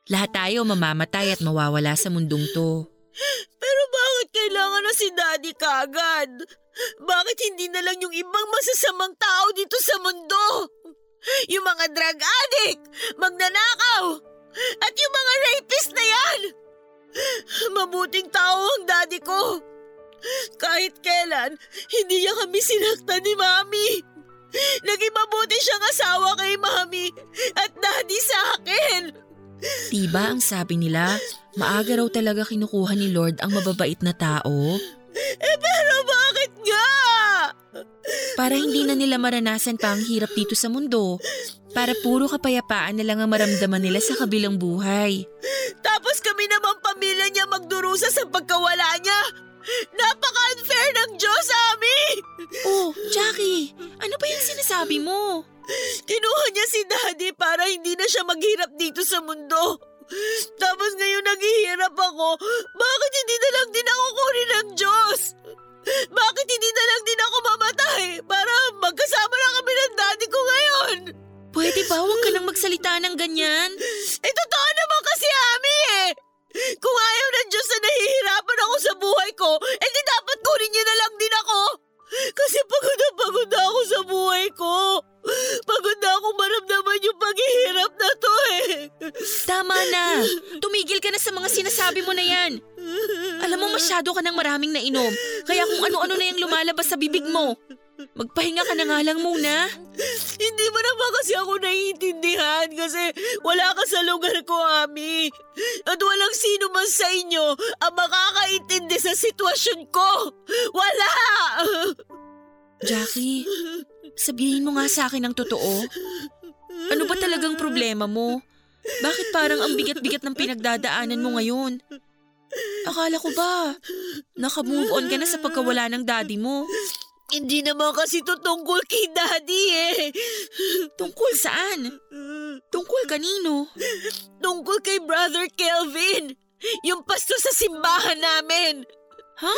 Lahat tayo mamamatay at mawawala sa mundong to. Pero bakit kailangan na si Daddy kagad? Bakit hindi na lang yung ibang masasamang tao dito sa mundo? Yung mga drug addict, magnanakaw, at yung mga rapist na yan! Mabuting tao ang daddy ko. Kahit kailan, hindi niya kami sinaktan ni Mami. Naging mabuti siyang asawa kay Mami at daddy sa akin. Diba ang sabi nila, maaga raw talaga kinukuha ni Lord ang mababait na tao? Eh pero bakit nga? Para hindi na nila maranasan pa ang hirap dito sa mundo. Para puro kapayapaan na lang ang maramdaman nila sa kabilang buhay. Tapos kami naman pamilya niya magdurusa sa pagkawala niya. Napaka-unfair ng Diyos, Ami! Oh, Jackie, ano ba yung sinasabi mo? Kinuha niya si Daddy para hindi na siya maghirap dito sa mundo. Tapos ngayon naghihirap ako, bakit hindi na lang din ako kunin ng Diyos? Bakit hindi na lang din ako mamatay para magkasama na kami ng daddy ko ngayon? Pwede ba huwag ka nang magsalita ng ganyan? Eh, totoo naman kasi, Ami eh! Kung ayaw ng Diyos na nahihirapan ako sa buhay ko, eh di dapat kunin niya na lang din ako! Kasi pagod na pagod na ako sa buhay ko! Pagod na akong maramdaman yung paghihirap na to eh! Tama na! Tumigil ka na sa mga sinasabi mo na yan! Alam mo masyado ka ng maraming nainom, kaya kung ano-ano na yung lumalabas sa bibig mo. Magpahinga ka na nga lang muna. Hindi mo naman kasi ako naiintindihan kasi wala ka sa lugar ko, Ami. At walang sino man sa inyo ang makakaintindi sa sitwasyon ko. Wala! Jackie, Sabihin mo nga sa akin ang totoo. Ano ba talagang problema mo? Bakit parang ang bigat-bigat ng pinagdadaanan mo ngayon? Akala ko ba, naka-move on ka na sa pagkawala ng daddy mo. Hindi naman kasi to tungkol kay daddy eh. Tungkol saan? Tungkol kanino? Tungkol kay Brother Kelvin. Yung pasto sa simbahan namin. Ha?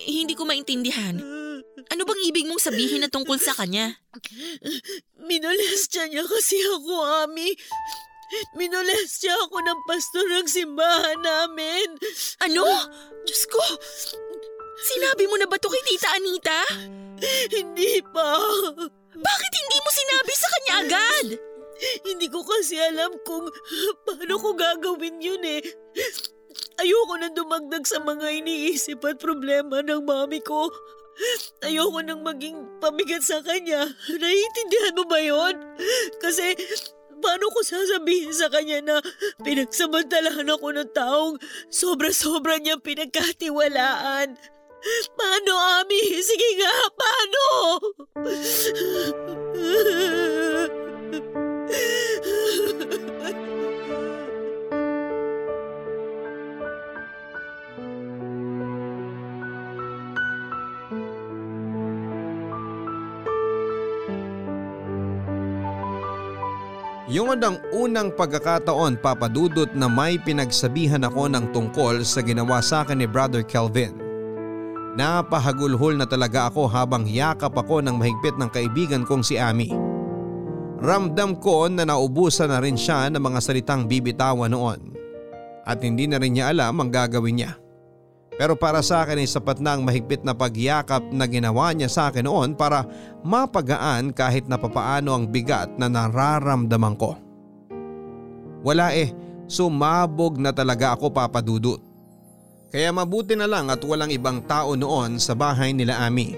Eh, hindi ko maintindihan. Ano bang ibig mong sabihin na tungkol sa kanya? Minolestya niya kasi ako, Ami. Minolestya ako ng pastor ng simbahan namin. Ano? Diyos ko! Sinabi mo na ba to kay Tita Anita? Hindi pa. Bakit hindi mo sinabi sa kanya agad? Hindi ko kasi alam kung paano ko gagawin yun eh. Ayoko nang dumagdag sa mga iniisip at problema ng mami ko. Ayoko nang maging pabigat sa kanya. Naiintindihan mo ba yon? Kasi paano ko sasabihin sa kanya na pinagsamantalahan ako ng taong sobra-sobra niyang pinagkatiwalaan? Paano, Ami? Sige nga, paano? Yun ang unang pagkakataon papadudot na may pinagsabihan ako ng tungkol sa ginawa sa akin ni Brother Kelvin. Napahagulhol na talaga ako habang yakap ako ng mahigpit ng kaibigan kong si Ami. Ramdam ko na naubusan na rin siya ng mga salitang bibitawan noon. At hindi na rin niya alam ang gagawin niya. Pero para sa akin ay sapat na ang mahigpit na pagyakap na ginawa niya sa akin noon para mapagaan kahit na papaano ang bigat na nararamdaman ko. Wala eh, sumabog na talaga ako papadudot. Kaya mabuti na lang at walang ibang tao noon sa bahay nila Ami.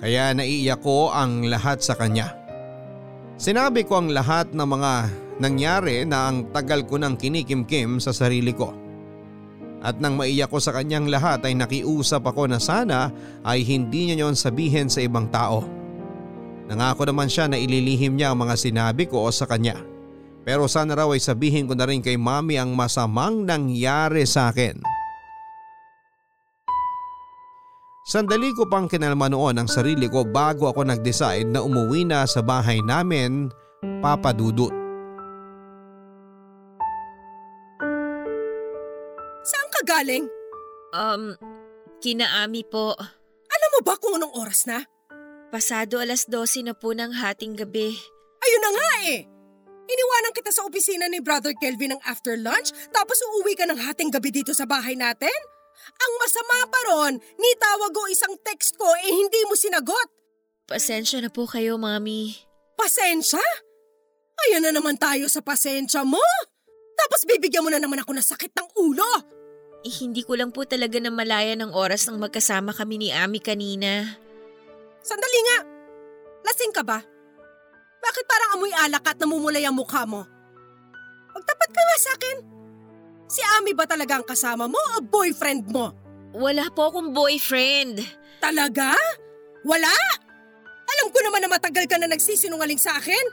Kaya naiiyak ko ang lahat sa kanya. Sinabi ko ang lahat ng mga nangyari na ang tagal ko nang kinikimkim sa sarili ko. At nang maiyak ko sa kanyang lahat ay nakiusap ako na sana ay hindi niya yon sabihin sa ibang tao. Nangako naman siya na ililihim niya ang mga sinabi ko sa kanya. Pero sana raw ay sabihin ko na rin kay mami ang masamang nangyari sa akin. Sandali ko pang kinalma noon ang sarili ko bago ako nag-decide na umuwi na sa bahay namin, Papa Dudut. Saan ka galing? Um, kinaami po. Alam mo ba kung anong oras na? Pasado alas 12 na po ng hating gabi. Ayun na nga eh. Iniwanan kita sa opisina ni Brother Kelvin ng after lunch tapos uuwi ka ng hating gabi dito sa bahay natin? Ang masama pa ron, ni tawag o isang text ko eh hindi mo sinagot. Pasensya na po kayo, Mami. Pasensya? Ayan na naman tayo sa pasensya mo. Tapos bibigyan mo na naman ako ng sakit ng ulo. Eh, hindi ko lang po talaga namalaya ng oras nang magkasama kami ni Ami kanina. Sandali nga. Lasing ka ba? Bakit parang amoy alak at namumulay ang mukha mo? Magtapat ka nga sa akin. Si Ami ba talaga ang kasama mo o boyfriend mo? Wala po akong boyfriend. Talaga? Wala? Alam ko naman na matagal ka na nagsisinungaling sa akin.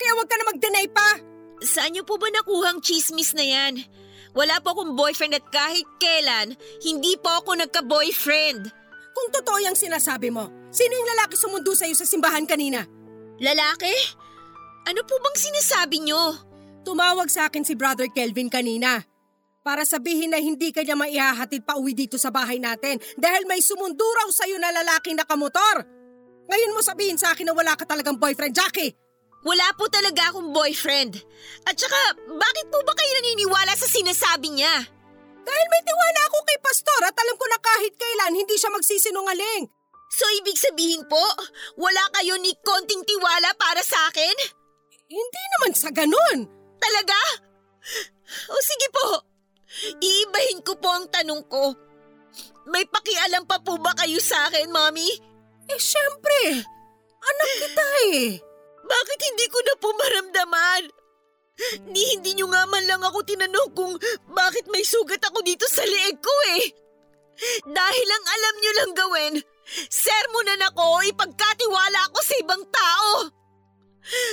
Kaya wag ka na mag-deny pa. Saan niyo po ba nakuhang chismis na yan? Wala po akong boyfriend at kahit kailan, hindi po ako nagka-boyfriend. Kung totoo yung sinasabi mo, sino yung lalaki sumundo sa'yo sa simbahan kanina? Lalaki? Ano po bang sinasabi niyo? Tumawag sa akin si Brother Kelvin kanina. Para sabihin na hindi ka niya maihahatid pa uwi dito sa bahay natin dahil may sumundo raw sa'yo na lalaking nakamotor. Ngayon mo sabihin sa akin na wala ka talagang boyfriend, Jackie! Wala po talaga akong boyfriend. At saka, bakit po ba kayo naniniwala sa sinasabi niya? Dahil may tiwala ako kay Pastor at alam ko na kahit kailan hindi siya magsisinungaling. So ibig sabihin po, wala kayo ni konting tiwala para sa akin? Hindi naman sa ganun. Talaga? O sige po, iibahin ko po ang tanong ko. May pakialam pa po ba kayo sa akin, Mommy? Eh syempre, anak kita eh. Bakit hindi ko na po maramdaman? Ni hindi nyo nga man lang ako tinanong kung bakit may sugat ako dito sa leeg ko eh. Dahil ang alam nyo lang gawin, Sermonan ako, ipagkatiwala ako sa ibang tao.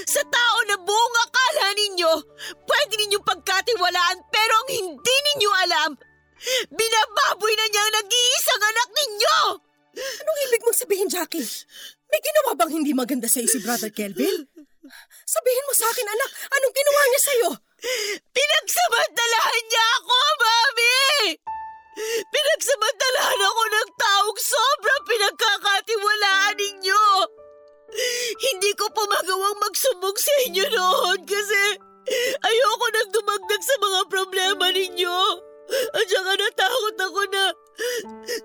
Sa tao na buong akala ninyo, pwede ninyong pagkatiwalaan pero ang hindi ninyo alam, binababoy na niya ang nag-iisang anak ninyo! Anong ibig mong sabihin, Jackie? May ginawa bang hindi maganda sa'yo si Brother Kelvin? Sabihin mo sa akin, anak, anong ginawa niya sa'yo? Pinagsamantalahan niya ako, Mami! Pinagsamantalahan ako ng taong sobrang pinagkakatiwalaan ninyo! Hindi ko po magawang magsumbong sa inyo noon kasi ayoko nang dumagdag sa mga problema ninyo. At saka natakot ako na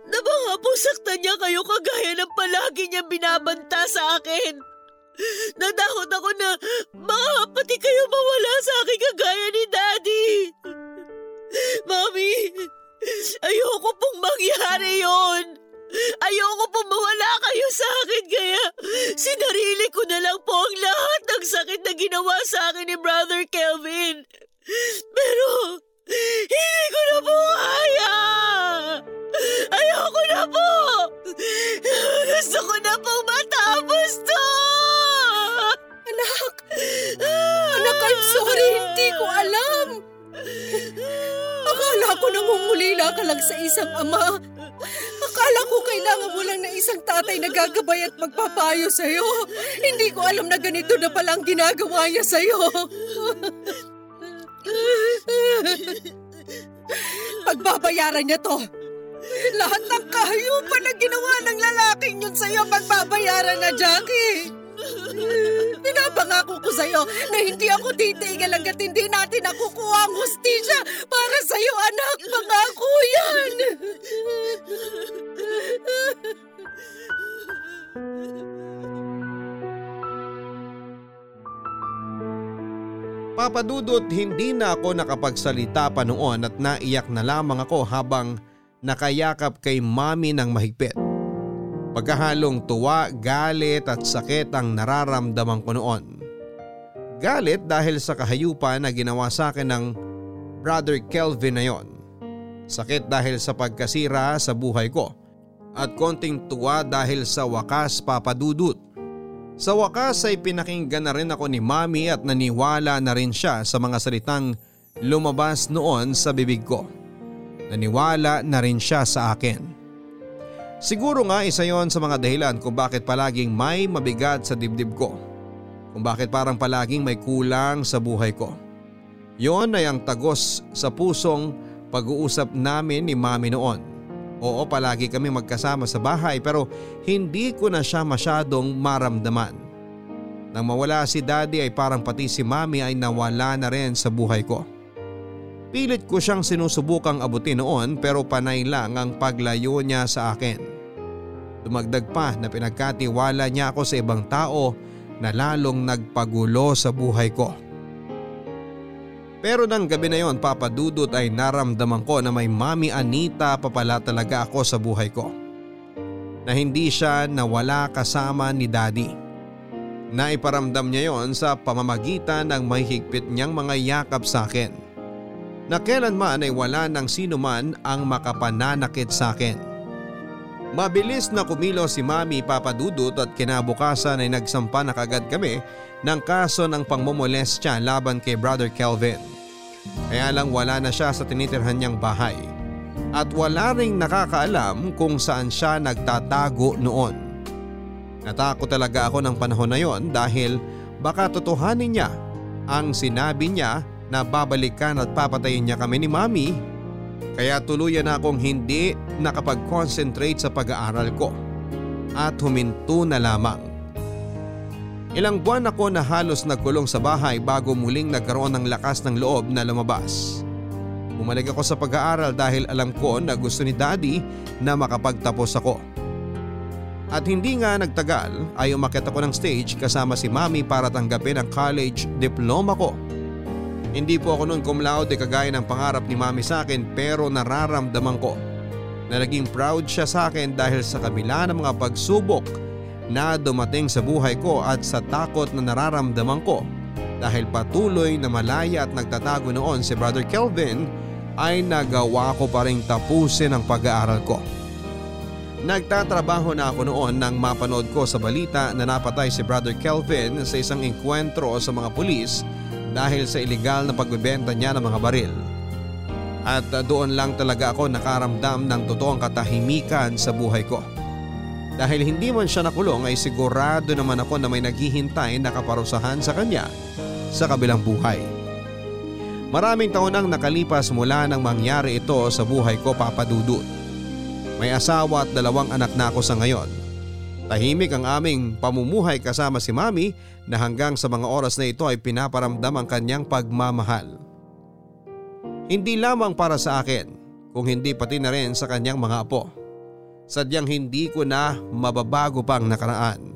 na baka po saktan niya kayo kagaya ng palagi niyang binabanta sa akin. Natakot ako na baka pati kayo mawala sa akin kagaya ni Daddy. Mami, ayoko pong mangyari yon. Ayoko pong mawala kayo sa akin kaya sinarili ko na lang po ang lahat ng sakit na ginawa sa akin ni Brother Kelvin. Pero hindi ko na po kaya. Ayoko na po. Gusto ko na pong matapos to. Anak! Anak, I'm sorry, hindi ko alam. Akala ko nangungulila ka lang sa isang ama. Akala ko kailangan mo lang na isang tatay na gagabay at magpapayo sa'yo. Hindi ko alam na ganito na palang ginagawa niya sa'yo. Pagbabayaran niya to. Lahat ng kahayupan na ginawa ng lalaking yun sa'yo, pagbabayaran na, Jackie. Pinapangako ko sa'yo na hindi ako titigil hanggat hindi natin nakukuha ang hustisya para sa'yo, anak. Pangako yan. Papadudot hindi na ako nakapagsalita pa noon at naiyak na lamang ako habang nakayakap kay mami ng mahigpit. Pagkahalong tuwa, galit at sakit ang nararamdaman ko noon. Galit dahil sa kahayupan na ginawa sa akin ng brother Kelvin na yon. Sakit dahil sa pagkasira sa buhay ko. At konting tuwa dahil sa wakas papadudot. Sa wakas ay pinakinggan na rin ako ni mami at naniwala na rin siya sa mga salitang lumabas noon sa bibig ko. Naniwala na rin siya sa akin. Siguro nga isa yon sa mga dahilan kung bakit palaging may mabigat sa dibdib ko. Kung bakit parang palaging may kulang sa buhay ko. Yon ay ang tagos sa pusong pag-uusap namin ni mami noon. Oo palagi kami magkasama sa bahay pero hindi ko na siya masyadong maramdaman. Nang mawala si daddy ay parang pati si mami ay nawala na rin sa buhay ko. Pilit ko siyang sinusubukang abutin noon pero panay lang ang paglayo niya sa akin. Dumagdag pa na pinagkatiwala niya ako sa ibang tao na lalong nagpagulo sa buhay ko. Pero nang gabi na yon papadudot ay naramdaman ko na may mami Anita pa pala talaga ako sa buhay ko. Na hindi siya nawala kasama ni daddy. Naiparamdam niya yon sa pamamagitan ng may higpit niyang mga yakap sa akin. Na kailanman ay wala ng sino man ang makapananakit sa akin. Mabilis na kumilos si Mami Papadudot at kinabukasan ay nagsampa na kagad kami ng kaso ng pangmomolestya laban kay Brother Kelvin. Kaya lang wala na siya sa tinitirhan niyang bahay. At wala ring nakakaalam kung saan siya nagtatago noon. Natakot talaga ako ng panahon na yon dahil baka totohanin niya ang sinabi niya na babalikan at papatayin niya kami ni Mami kaya tuluyan na akong hindi nakapag-concentrate sa pag-aaral ko at huminto na lamang. Ilang buwan ako na halos nagkulong sa bahay bago muling nagkaroon ng lakas ng loob na lumabas. Bumalik ako sa pag-aaral dahil alam ko na gusto ni daddy na makapagtapos ako. At hindi nga nagtagal ay umakit ako ng stage kasama si mami para tanggapin ang college diploma ko. Hindi po ako noon cum laude kagaya ng pangarap ni mami sa akin pero nararamdaman ko na naging proud siya sa akin dahil sa kabila ng mga pagsubok na dumating sa buhay ko at sa takot na nararamdaman ko dahil patuloy na malaya at nagtatago noon si Brother Kelvin ay nagawa ko pa rin tapusin ang pag-aaral ko. Nagtatrabaho na ako noon nang mapanood ko sa balita na napatay si Brother Kelvin sa isang enkwentro sa mga pulis dahil sa ilegal na pagbebenta niya ng mga baril. At doon lang talaga ako nakaramdam ng totoong katahimikan sa buhay ko. Dahil hindi man siya nakulong ay sigurado naman ako na may naghihintay na kaparusahan sa kanya sa kabilang buhay. Maraming taon ang nakalipas mula nang mangyari ito sa buhay ko papadudot. May asawa at dalawang anak na ako sa ngayon. Tahimik ang aming pamumuhay kasama si mami na hanggang sa mga oras na ito ay pinaparamdam ang kanyang pagmamahal. Hindi lamang para sa akin, kung hindi pati na rin sa kanyang mga apo. Sadyang hindi ko na mababago pang nakaraan.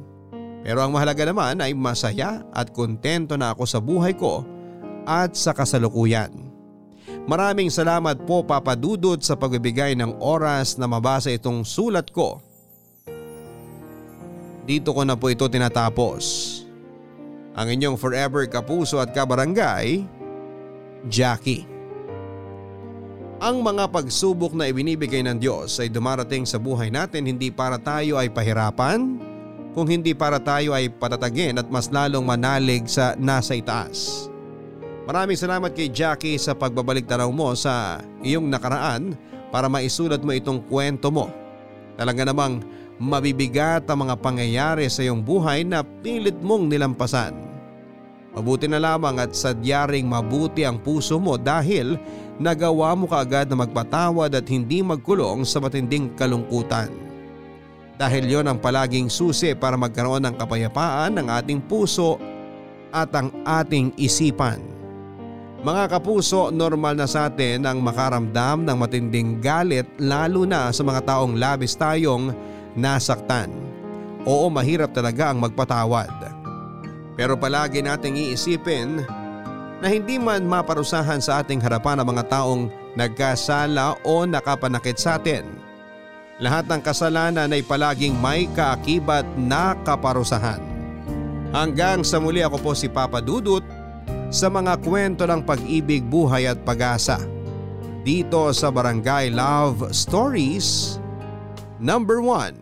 Pero ang mahalaga naman ay masaya at kontento na ako sa buhay ko at sa kasalukuyan. Maraming salamat po Papa Dudut sa pagbibigay ng oras na mabasa itong sulat ko. Dito ko na po ito tinatapos. Ang inyong forever kapuso at kabarangay, Jackie. Ang mga pagsubok na ibinibigay ng Diyos ay dumarating sa buhay natin hindi para tayo ay pahirapan, kung hindi para tayo ay patatagin at mas lalong manalig sa nasa itaas. Maraming salamat kay Jackie sa pagbabalik tanaw mo sa iyong nakaraan para maisulat mo itong kwento mo. Talaga namang mabibigat ang mga pangyayari sa iyong buhay na pilit mong nilampasan. Mabuti na lamang at sadyaring mabuti ang puso mo dahil nagawa mo kaagad na magpatawad at hindi magkulong sa matinding kalungkutan. Dahil yon ang palaging susi para magkaroon ng kapayapaan ng ating puso at ang ating isipan. Mga kapuso, normal na sa atin ang makaramdam ng matinding galit lalo na sa mga taong labis tayong nasaktan. Oo mahirap talaga ang magpatawad. Pero palagi nating iisipin na hindi man maparusahan sa ating harapan ang mga taong nagkasala o nakapanakit sa atin. Lahat ng kasalanan ay palaging may kaakibat na kaparusahan. Hanggang sa muli ako po si Papa Dudut sa mga kwento ng pag-ibig, buhay at pag-asa. Dito sa Barangay Love Stories Number 1